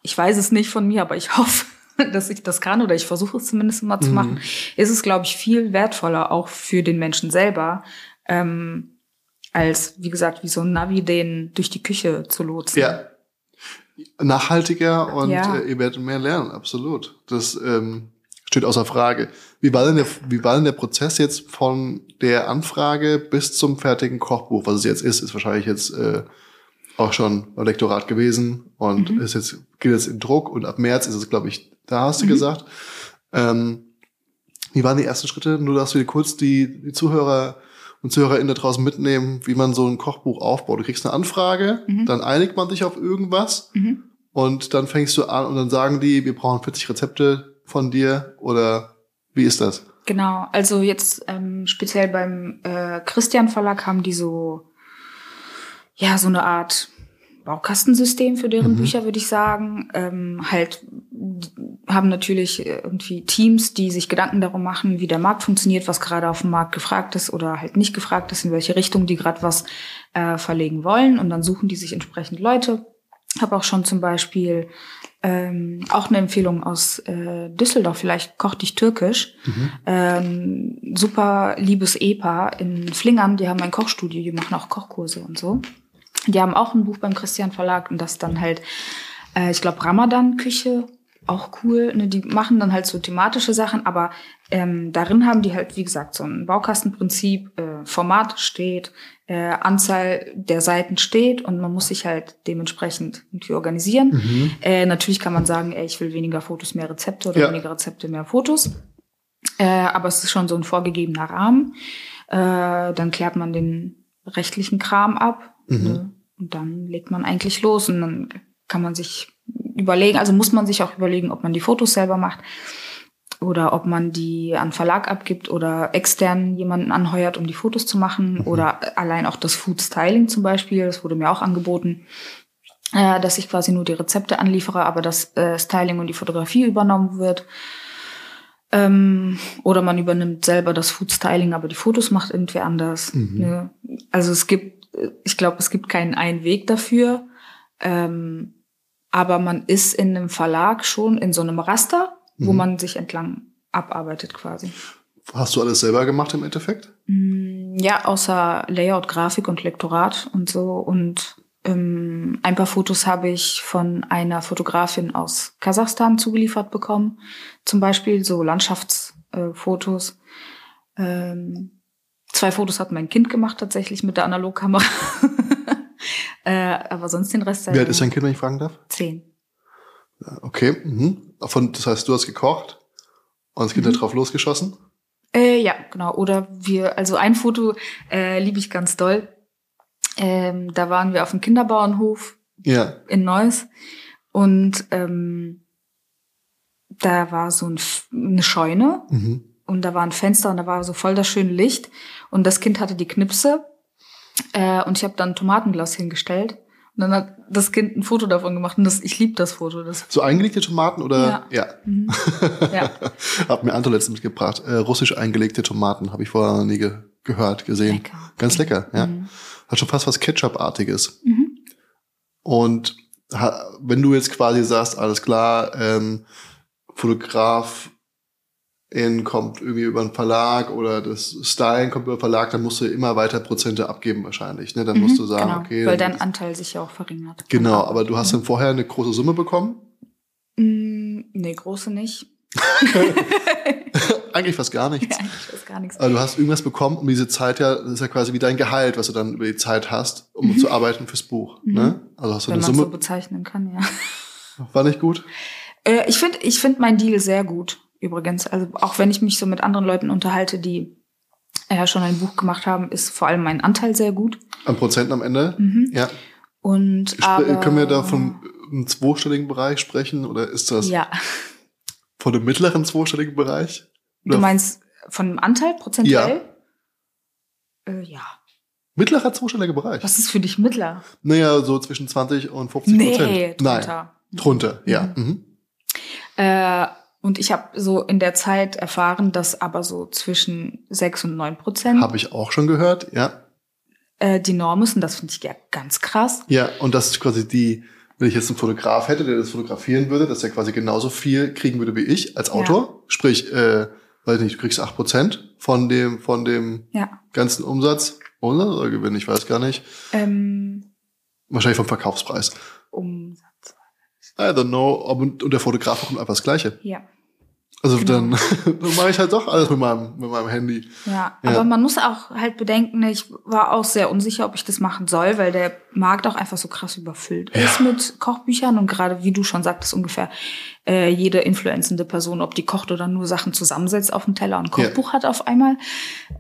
ich weiß es nicht von mir, aber ich hoffe, dass ich das kann oder ich versuche es zumindest mal zu Mhm. machen, ist es, glaube ich, viel wertvoller auch für den Menschen selber, ähm, als, wie gesagt, wie so ein Navi den durch die Küche zu lotsen. Ja. Nachhaltiger und Ja. äh, ihr werdet mehr lernen, absolut. Das ähm, steht außer Frage. Wie war, denn der, wie war denn der Prozess jetzt von der Anfrage bis zum fertigen Kochbuch? Was es jetzt ist, ist wahrscheinlich jetzt äh, auch schon beim Lektorat gewesen und Mhm. ist jetzt, geht jetzt in Druck und ab März ist es, glaube ich, da hast du Mhm. gesagt. Ähm, wie waren die ersten Schritte? Nur, dass wir kurz die, die Zuhörer und ZuhörerInnen da draußen mitnehmen, wie man so ein Kochbuch aufbaut. Du kriegst eine Anfrage, Mhm. dann einigt man sich auf irgendwas Mhm. und dann fängst du an und dann sagen die, wir brauchen 40 Rezepte von dir oder wie ist das? Genau, also jetzt ähm, speziell beim äh, Christian Verlag haben die so, ja, so eine Art Baukastensystem für deren Mhm. Bücher, würde ich sagen. Ähm, halt haben natürlich irgendwie Teams, die sich Gedanken darum machen, wie der Markt funktioniert, was gerade auf dem Markt gefragt ist oder halt nicht gefragt ist, in welche Richtung die gerade was äh, verlegen wollen. Und dann suchen die sich entsprechend Leute. Habe auch schon zum Beispiel ähm, auch eine Empfehlung aus äh, Düsseldorf, vielleicht koch dich türkisch. Ähm, super liebes Ehepaar in Flingern, die haben ein Kochstudio, die machen auch Kochkurse und so. Die haben auch ein Buch beim Christian Verlag und das dann halt, äh, ich glaube, Ramadan-Küche, auch cool. Ne? Die machen dann halt so thematische Sachen, aber ähm, darin haben die halt, wie gesagt, so ein Baukastenprinzip, äh, Format steht, äh, Anzahl der Seiten steht und man muss sich halt dementsprechend irgendwie organisieren. Mhm. Äh, natürlich kann man sagen, ey, ich will weniger Fotos, mehr Rezepte oder Ja. weniger Rezepte, mehr Fotos. Äh, aber es ist schon so ein vorgegebener Rahmen. Äh, dann klärt man den rechtlichen Kram ab Mhm. ne? und dann legt man eigentlich los und dann kann man sich überlegen, also muss man sich auch überlegen, ob man die Fotos selber macht oder ob man die an Verlag abgibt oder extern jemanden anheuert, um die Fotos zu machen oder allein auch das Food Styling zum Beispiel, das wurde mir auch angeboten, äh, dass ich quasi nur die Rezepte anliefere, aber das äh, Styling und die Fotografie übernommen wird. Ähm, oder man übernimmt selber das Food-Styling, aber die Fotos macht irgendwer anders. Mhm. Ne? Also es gibt, ich glaube, es gibt keinen einen Weg dafür. Ähm, aber man ist in einem Verlag schon in so einem Raster, wo Mhm. man sich entlang abarbeitet quasi. Hast du alles selber gemacht im Endeffekt? Mm, Ja, außer Layout, Grafik und Lektorat und so. Und ähm, ein paar Fotos habe ich von einer Fotografin aus Kasachstan zugeliefert bekommen. Zum Beispiel so Landschaftsfotos. ähm, zwei Fotos hat mein Kind gemacht tatsächlich mit der Analogkamera. äh, aber sonst den Rest Wie alt ist dein Kind, wenn ich fragen darf? Zehn. Okay. Mhm. Von, das heißt, du hast gekocht und das Kind Mhm. hat drauf losgeschossen? Äh, ja, genau. Oder wir, also ein Foto äh, liebe ich ganz doll. Ähm, da waren wir auf dem Kinderbauernhof Ja. in Neuss und ähm, da war so ein, eine Scheune Mhm. und da war ein Fenster und da war so voll das schöne Licht und das Kind hatte die Knipse äh, und ich habe dann ein Tomatenglas hingestellt und dann hat das Kind ein Foto davon gemacht und das, ich liebe das Foto. Das, So eingelegte Tomaten oder? Ja. Mhm. ja. Hab mir Anton letztens mitgebracht. Äh, russisch eingelegte Tomaten habe ich vorher noch nie ge gehört, gesehen. Lecker. Ganz lecker, ja. Mhm. Hat schon fast was Ketchup-artiges. Mhm. Und wenn du jetzt quasi sagst, alles klar, ähm, Fotograf in kommt irgendwie über einen Verlag oder das Styling kommt über einen Verlag, dann musst du immer weiter Prozente abgeben wahrscheinlich. Ne? Dann musst du Mhm, sagen, genau, okay. Weil dein Anteil sich ja auch verringert. genau, aber du hast dann vorher eine große Summe bekommen. Mm, nee, große nicht. Eigentlich fast gar nichts. Ja, ich weiß gar nichts. Aber du hast irgendwas bekommen, um diese Zeit ja, das ist ja quasi wie dein Gehalt, was du dann über die Zeit hast, um zu arbeiten fürs Buch. Mhm. Ne? Also hast du Wenn eine man so Summe, bezeichnen kann, ja. war nicht gut? Äh, ich finde ich find meinen Deal sehr gut, übrigens. Also auch wenn ich mich so mit anderen Leuten unterhalte, die äh, schon ein Buch gemacht haben, ist vor allem mein Anteil sehr gut. An Prozenten am Ende? Mhm. Ja. Und aber, Können wir da von einem zweistelligen Bereich sprechen oder ist das Ja, von einem mittleren zweistelligen Bereich? du Oder meinst von dem Anteil prozentuell? Äh, ja. mittlerer zweistelliger Bereich? Was ist für dich mittler? Naja, so zwischen 20 und 50 Prozent. Nee, Nein, drunter. drunter, ja. Mhm. Äh, und ich habe so in der Zeit erfahren, dass aber so zwischen 6 und 9 Prozent Habe ich auch schon gehört, ja. äh, die Norm ist. Und das finde ich ja ganz krass. Ja, und das ist quasi die, wenn ich jetzt einen Fotograf hätte, der das fotografieren würde, dass er quasi genauso viel kriegen würde wie ich als Ja. Autor. Sprich, äh, weiß nicht, du kriegst 8% von dem, von dem Ja. ganzen Umsatz. Umsatz oder Gewinn, ich weiß gar nicht. Ähm, Wahrscheinlich vom Verkaufspreis. Umsatz. I don't know. Und der Fotograf bekommt einfach das Gleiche. Ja. Also Genau. dann, dann mache ich halt doch alles mit meinem, mit meinem Handy. Ja, Ja. aber man muss auch halt bedenken, ich war auch sehr unsicher, ob ich das machen soll, weil der Markt auch einfach so krass überfüllt ist mit Kochbüchern und gerade wie du schon sagtest, ungefähr äh, jede influenzende Person, ob die kocht oder nur Sachen zusammensetzt auf dem Teller und ein Ja. Kochbuch hat auf einmal.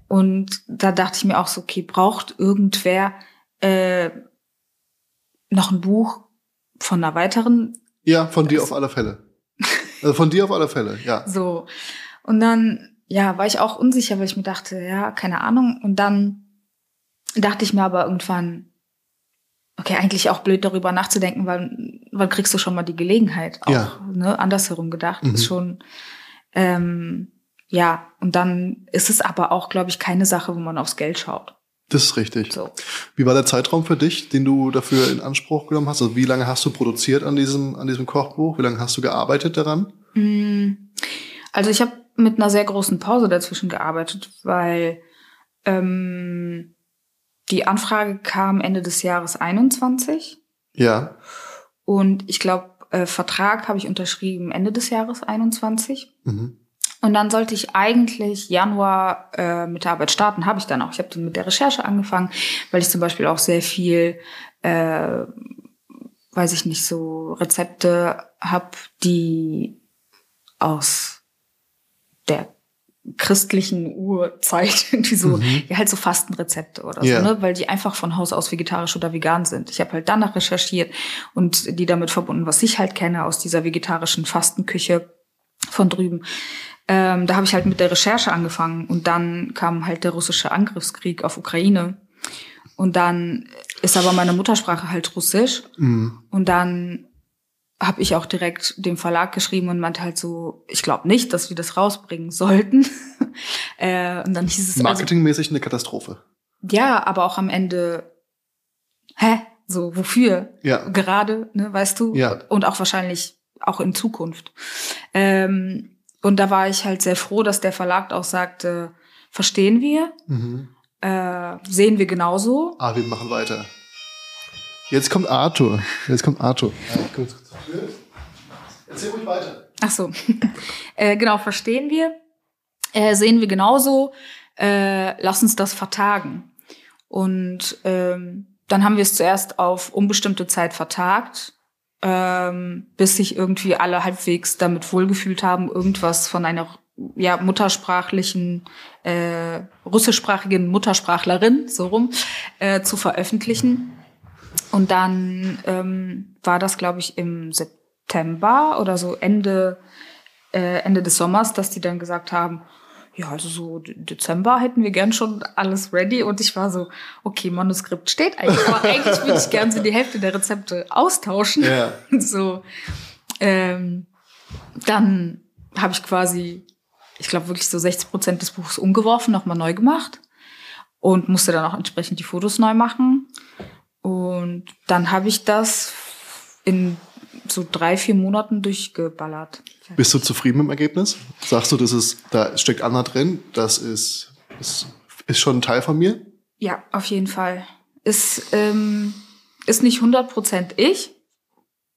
Und da dachte ich mir auch so, okay, braucht irgendwer äh, noch ein Buch von einer weiteren Ja, von dir Das- auf alle Fälle. Also von dir auf alle Fälle, ja. So. Und dann, ja, war ich auch unsicher, weil ich mir dachte, ja, keine Ahnung. Und dann dachte ich mir aber irgendwann, okay, eigentlich auch blöd darüber nachzudenken, weil wann kriegst du schon mal die Gelegenheit? Auch, Ja. ne, andersherum gedacht. Mhm. Ist schon, ähm, ja, und dann ist es aber auch, glaube ich, keine Sache, wo man aufs Geld schaut. Das ist richtig. So. Wie war der Zeitraum für dich, den du dafür in Anspruch genommen hast? Also wie lange hast du produziert an diesem, an diesem Kochbuch? Wie lange hast du gearbeitet daran? Mm, Also ich habe mit einer sehr großen Pause dazwischen gearbeitet, weil ähm, die Anfrage kam Ende des Jahres 21 Ja. und ich glaube, äh, Vertrag habe ich unterschrieben Ende des Jahres 21. Mhm. Und dann sollte ich eigentlich Januar äh, mit der Arbeit starten, habe ich dann auch. Ich habe dann mit der Recherche angefangen, weil ich zum Beispiel auch sehr viel, äh, weiß ich nicht, so Rezepte habe, die aus der christlichen Urzeit, irgendwie so, Mhm. ja, halt so Fastenrezepte oder Ja. so, ne? weil die einfach von Haus aus vegetarisch oder vegan sind. Ich habe halt danach recherchiert und die damit verbunden, was ich halt kenne aus dieser vegetarischen Fastenküche von drüben. Ähm, da habe ich halt mit der Recherche angefangen und dann kam halt der russische Angriffskrieg auf Ukraine. Und dann ist aber meine Muttersprache halt Russisch. Mhm. Und dann habe ich auch direkt dem Verlag geschrieben und meinte halt so, ich glaube nicht, dass wir das rausbringen sollten. äh, und dann hieß es also Marketingmäßig eine Katastrophe. ja, aber auch am Ende, hä, so wofür? Ja. Gerade, ne, weißt du? Ja. Und auch wahrscheinlich auch in Zukunft. Ähm, und da war ich halt sehr froh, dass der Verlag auch sagte, verstehen wir, Mhm. äh, sehen wir genauso. Ah, wir machen weiter. Jetzt kommt Arthur. Jetzt kommt Arthur. Ja, gut. Erzähl ruhig weiter. Ach so. äh, genau, verstehen wir. Äh, sehen wir genauso. Äh, lass uns das vertagen. Und ähm, dann haben wir es zuerst auf unbestimmte Zeit vertagt, ähm, bis sich irgendwie alle halbwegs damit wohlgefühlt haben, irgendwas von einer ja, muttersprachlichen, äh, russischsprachigen Muttersprachlerin, so rum, äh, zu veröffentlichen. Und dann ähm, war das, glaube ich, im September oder so Ende, äh, Ende des Sommers, dass die dann gesagt haben, ja, also so De- Dezember hätten wir gern schon alles ready. Und ich war so, okay, Manuskript steht eigentlich, aber eigentlich würde ich gern so die Hälfte der Rezepte austauschen. Ja. So, ähm, dann habe ich quasi, ich glaube wirklich so 60 Prozent des Buchs umgeworfen, nochmal neu gemacht und musste dann auch entsprechend die Fotos neu machen. Und dann habe ich das in so drei, vier Monaten durchgeballert. Bist du zufrieden mit dem Ergebnis? Sagst du, das ist, da steckt Anna drin, das ist, ist, ist schon ein Teil von mir? Ja, auf jeden Fall. Ist, ähm, ist nicht 100% ich,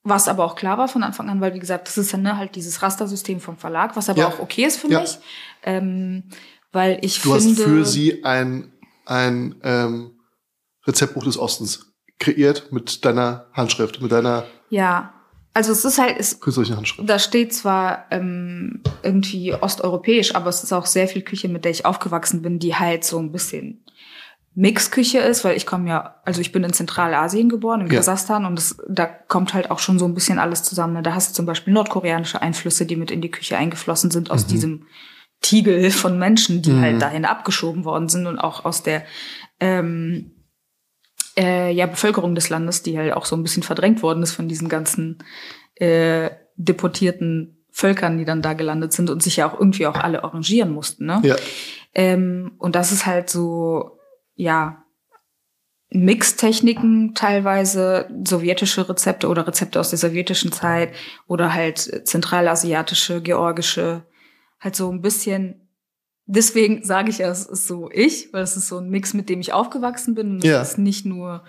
was aber auch klar war von Anfang an, weil wie gesagt, das ist ja ne, halt dieses Rastersystem vom Verlag, was aber Ja. auch okay ist für Ja. mich. Ähm, weil ich Du finde. hast für sie ein, ein ähm, Rezeptbuch des Ostens kreiert mit deiner Handschrift, mit deiner Ja. Also es ist halt, es, künstlerischen Handschrift. da steht zwar ähm, irgendwie osteuropäisch, aber es ist auch sehr viel Küche, mit der ich aufgewachsen bin, die halt so ein bisschen Mixküche ist, weil ich komme ja, also ich bin in Zentralasien geboren, in Ja. Kasachstan, und das, da kommt halt auch schon so ein bisschen alles zusammen. Da hast du zum Beispiel nordkoreanische Einflüsse, die mit in die Küche eingeflossen sind aus diesem Tiegel von Menschen, die Mhm. halt dahin abgeschoben worden sind und auch aus der ähm, äh, ja, Bevölkerung des Landes, die halt auch so ein bisschen verdrängt worden ist von diesen ganzen äh, deportierten Völkern, die dann da gelandet sind und sich ja auch irgendwie auch alle arrangieren mussten. Ne? Ja. Ähm, und das ist halt so, ja, Mixtechniken teilweise, sowjetische Rezepte oder Rezepte aus der sowjetischen Zeit oder halt zentralasiatische, georgische, halt so ein bisschen. Deswegen sage ich ja, es ist so ich, weil es ist so ein Mix, mit dem ich aufgewachsen bin. Ja. Es ist nicht nur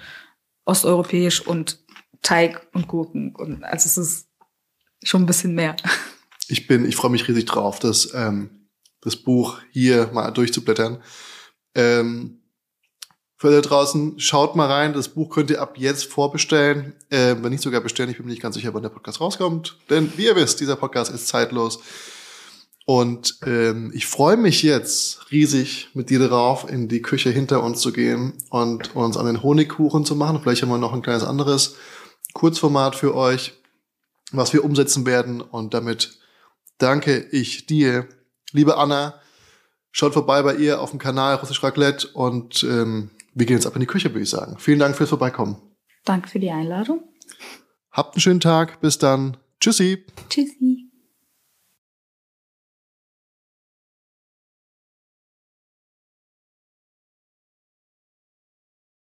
osteuropäisch und Teig und Gurken. Und also es ist schon ein bisschen mehr. Ich bin, ich freue mich riesig drauf, das, ähm, das Buch hier mal durchzublättern. Ähm, für alle draußen, schaut mal rein. Das Buch könnt ihr ab jetzt vorbestellen. Äh, wenn nicht sogar bestellen, ich bin mir nicht ganz sicher, wann der Podcast rauskommt. Denn wie ihr wisst, dieser Podcast ist zeitlos. Und ähm, ich freue mich jetzt riesig mit dir darauf, in die Küche hinter uns zu gehen und uns an den Honigkuchen zu machen. Vielleicht haben wir noch ein kleines anderes Kurzformat für euch, was wir umsetzen werden. Und damit danke ich dir, liebe Anna. Schaut vorbei bei ihr auf dem Kanal Russisch Raclette und ähm, wir gehen jetzt ab in die Küche, würde ich sagen. Vielen Dank fürs Vorbeikommen. Danke für die Einladung. Habt einen schönen Tag. Bis dann. Tschüssi. Tschüssi.